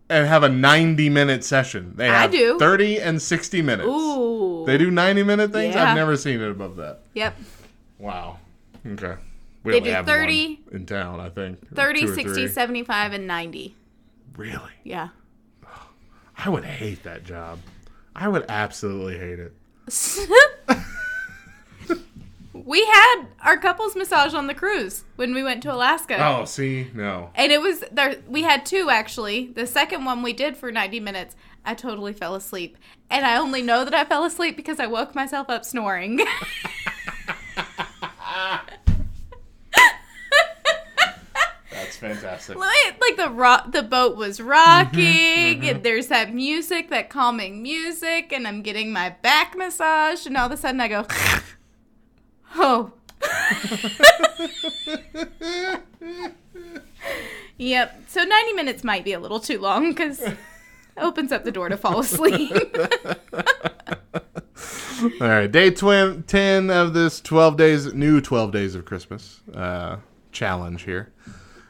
and have a 90 minute session. They I have do. 30 and 60 minutes. Ooh. They do 90 minute things? Yeah. I've never seen it above that. Yep. Wow. Okay. We They only do have 30 one in town, I think. 30, 60, three. 75, and 90. Really? Yeah. I would hate that job. I would absolutely hate it. (laughs) we had our couples massage on the cruise when we went to Alaska. Oh, see? No. And it was there. We had two actually. The second one we did for ninety minutes. I totally fell asleep, and I only know that I fell asleep because I woke myself up snoring. (laughs) That's fantastic. like like the ro- the boat was rocking, mm-hmm, and mm-hmm. there's that music, that calming music, and I'm getting my back massage, and all of a sudden I go, (laughs) oh. (laughs) yep. So 90 minutes might be a little too long because it opens up the door to fall asleep. (laughs) All right, day tw- 10 of this 12 days, new 12 days of Christmas uh, challenge here.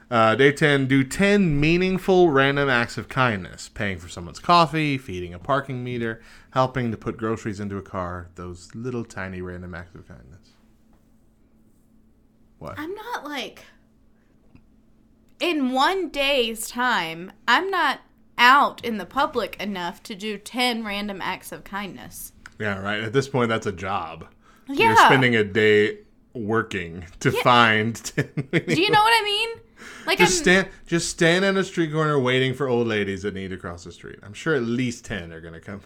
Uh, day 10, do 10 meaningful random acts of kindness. Paying for someone's coffee, feeding a parking meter, helping to put groceries into a car. Those little tiny random acts of kindness. What? I'm not like in one day's time, I'm not out in the public enough to do 10 random acts of kindness. Yeah, right. At this point, that's a job. Yeah. You're spending a day working to find (laughs) 10 Do you know what I mean? Like Just I'm stand, just stand in a street corner waiting for old ladies that need to cross the street. I'm sure at least ten are gonna come.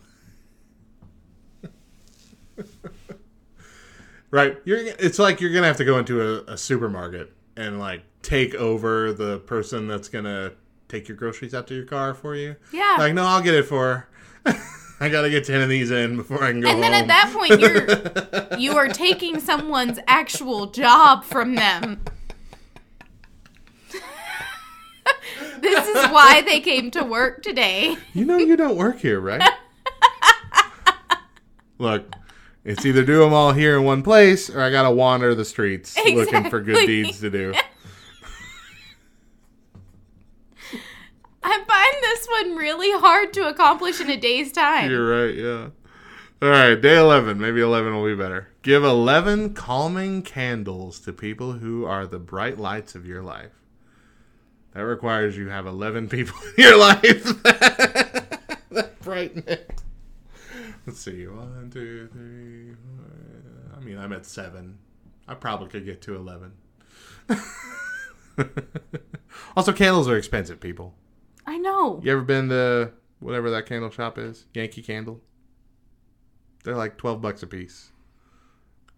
Right, you're. It's like you're gonna have to go into a, a supermarket and like take over the person that's gonna take your groceries out to your car for you. Yeah. Like, no, I'll get it for. her. (laughs) I gotta get ten of these in before I can go and then home. at that point you're (laughs) you are taking someone's actual job from them. (laughs) this is why they came to work today. You know you don't work here, right? Look, it's either do them all here in one place, or I gotta wander the streets looking for good deeds to do. (laughs) I find this one really hard to accomplish in a day's time. You're right, yeah. All right, day 11. Maybe 11 will be better. Give 11 calming candles to people who are the bright lights of your life. That requires you have 11 people (laughs) in your life (laughs) that brighten it. (laughs) Let's see. One, two, three. four. I mean, I'm at seven. I probably could get to 11. (laughs) also, candles are expensive, people. I know. You ever been to whatever that candle shop is? Yankee Candle? They're like 12 bucks a piece.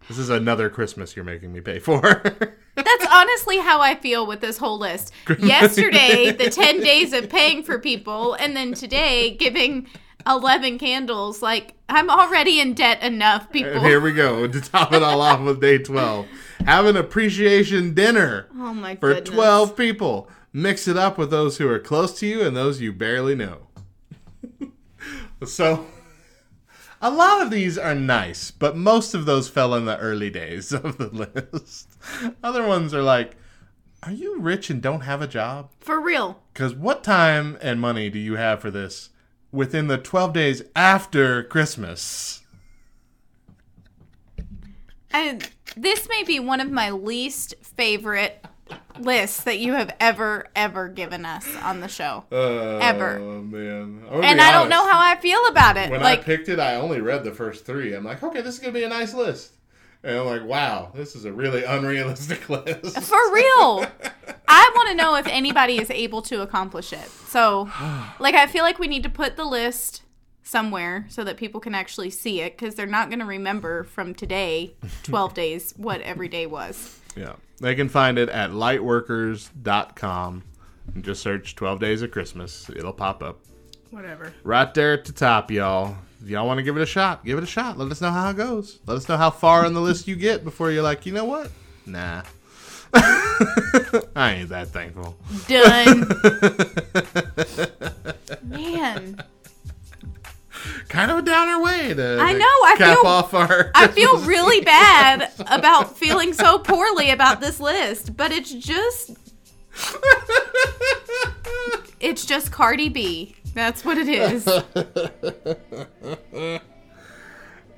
This is another Christmas you're making me pay for. (laughs) That's honestly how I feel with this whole list. Yesterday, the 10 days of paying for people, and then today, giving 11 candles. Like, I'm already in debt enough, people. and here we go (laughs) to top it all off with day 12. Have an appreciation dinner oh my for goodness. 12 people. Mix it up with those who are close to you and those you barely know. (laughs) so, a lot of these are nice, but most of those fell in the early days (laughs) of the list. Other ones are like, are you rich and don't have a job? For real. Because what time and money do you have for this within the 12 days after Christmas? And this may be one of my least favorite lists that you have ever, ever given us on the show. Oh, ever. Oh, man. And I don't know how I feel about it. When like, I picked it, I only read the first three. I'm like, okay, this is going to be a nice list. And I'm like, wow, this is a really unrealistic (laughs) list. For real. (laughs) I want to know if anybody is able to accomplish it. So, (sighs) like, I feel like we need to put the list somewhere so that people can actually see it because they're not going to remember from today, (laughs) 12 days, what every day was. Yeah. They can find it at lightworkers.com and just search 12 Days of Christmas. It'll pop up. Whatever. Right there at the top, y'all. If y'all want to give it a shot, give it a shot. Let us know how it goes. Let us know how far on the list you get before you're like, you know what? Nah. (laughs) I ain't that thankful. Done. (laughs) Man, Kind of a downer way to, I know, I cap feel- off our. I feel (laughs) really bad about feeling so poorly about this list, but it's just it's just Cardi B. That's what it is. (laughs)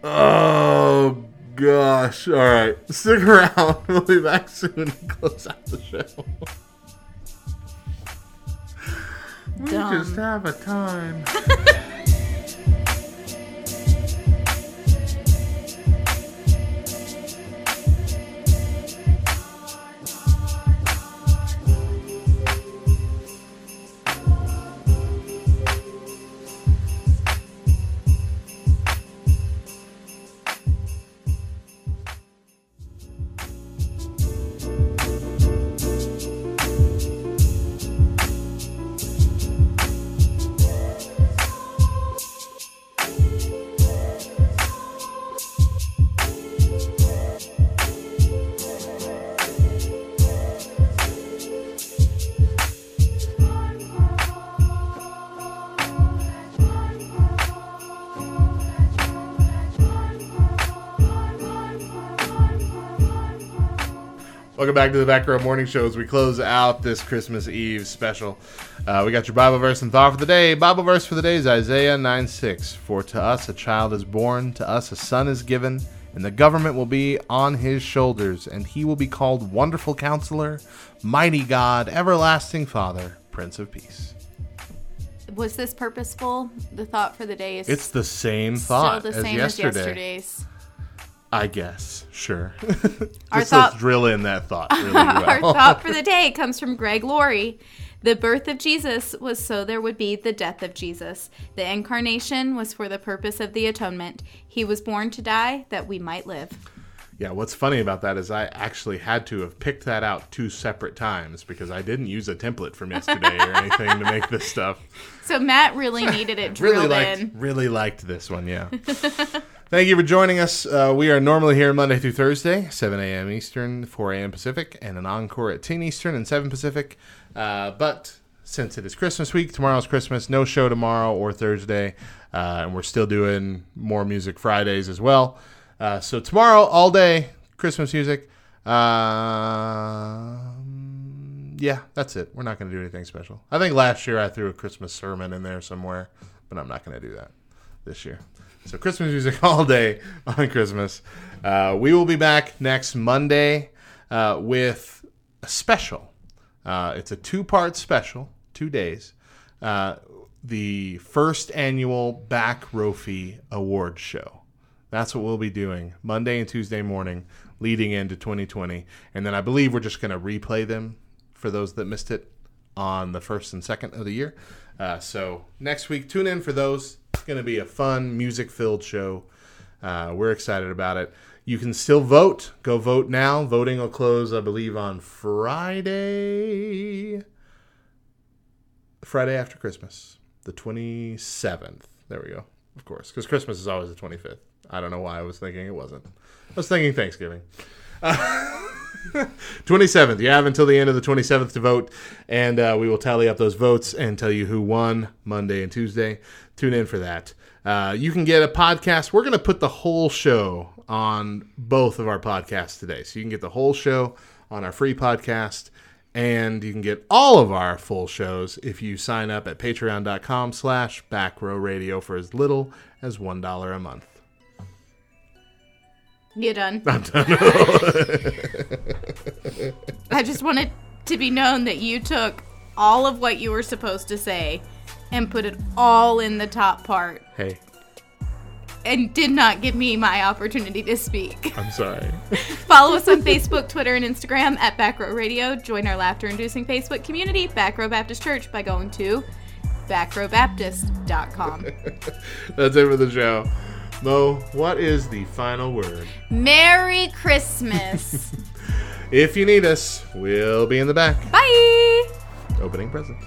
Oh gosh! All right, stick around. (laughs) We'll be back soon to close out the show. We Dumb. just have a time. (laughs) Welcome back to the Back Row Morning Show as we close out this Christmas Eve special. Uh, we got your Bible verse and thought for the day. Bible verse for the day is Isaiah 9 6. For to us a child is born, to us a son is given, and the government will be on his shoulders, and he will be called Wonderful Counselor, Mighty God, Everlasting Father, Prince of Peace. Was this purposeful? The thought for the day is It's the same still thought the as, same yesterday. as yesterday's. I guess. Sure. (laughs) Our Just thought- let's drill in that thought really (laughs) Our thought for the day comes from Greg Laurie. The birth of Jesus was so there would be the death of Jesus. The incarnation was for the purpose of the atonement. He was born to die that we might live. Yeah, what's funny about that is I actually had to have picked that out two separate times because I didn't use a template from yesterday or anything to make this stuff. (laughs) So Matt really needed it drilled Really liked, in. really liked this one. Yeah. Thank you for joining us. Uh, we are normally here Monday through Thursday, 7 a.m. Eastern, 4 a.m. Pacific, and an encore at 10 Eastern and 7 Pacific. Uh, but since it is Christmas week, tomorrow's Christmas, no show tomorrow or Thursday, uh, and we're still doing more music Fridays as well. Uh, so tomorrow, all day, Christmas music. Um, yeah, that's it. We're not going to do anything special. I think last year I threw a Christmas sermon in there somewhere, but I'm not going to do that this year. So Christmas music (laughs) all day on Christmas. Uh, we will be back next Monday uh, with a special. Uh, it's a two-part special, two days. Uh, the first annual Back Rofi Award Show. That's what we'll be doing Monday and Tuesday morning, leading into 2020. And then I believe we're just going to replay them for those that missed it on the first and second of the year. Uh, so next week, tune in for those. Going to be a fun, music filled show. Uh, we're excited about it. You can still vote. Go vote now. Voting will close, I believe, on Friday. Friday after Christmas, the 27th. There we go. Of course, because Christmas is always the 25th. I don't know why I was thinking it wasn't. I was thinking Thanksgiving. (laughs) 27th. You have until the end of the 27th to vote, and uh, we will tally up those votes and tell you who won Monday and Tuesday. Tune in for that. Uh, you can get a podcast. We're going to put the whole show on both of our podcasts today. So you can get the whole show on our free podcast, and you can get all of our full shows if you sign up at patreon.com slash backrow radio for as little as $1 a month. You done? I'm done. (laughs) (laughs) I just wanted to be known that you took all of what you were supposed to say and put it all in the top part Hey, and did not give me my opportunity to speak. (laughs) I'm sorry. (laughs) Follow us on Facebook, Twitter, and Instagram at Backrow Radio. Join our laughter inducing Facebook community, Backrow Baptist Church, by going to backrowbaptist.com. (laughs) That's it for the show. Mo, what is the final word? Merry Christmas! If you need us, we'll be in the back. Bye. Opening presents.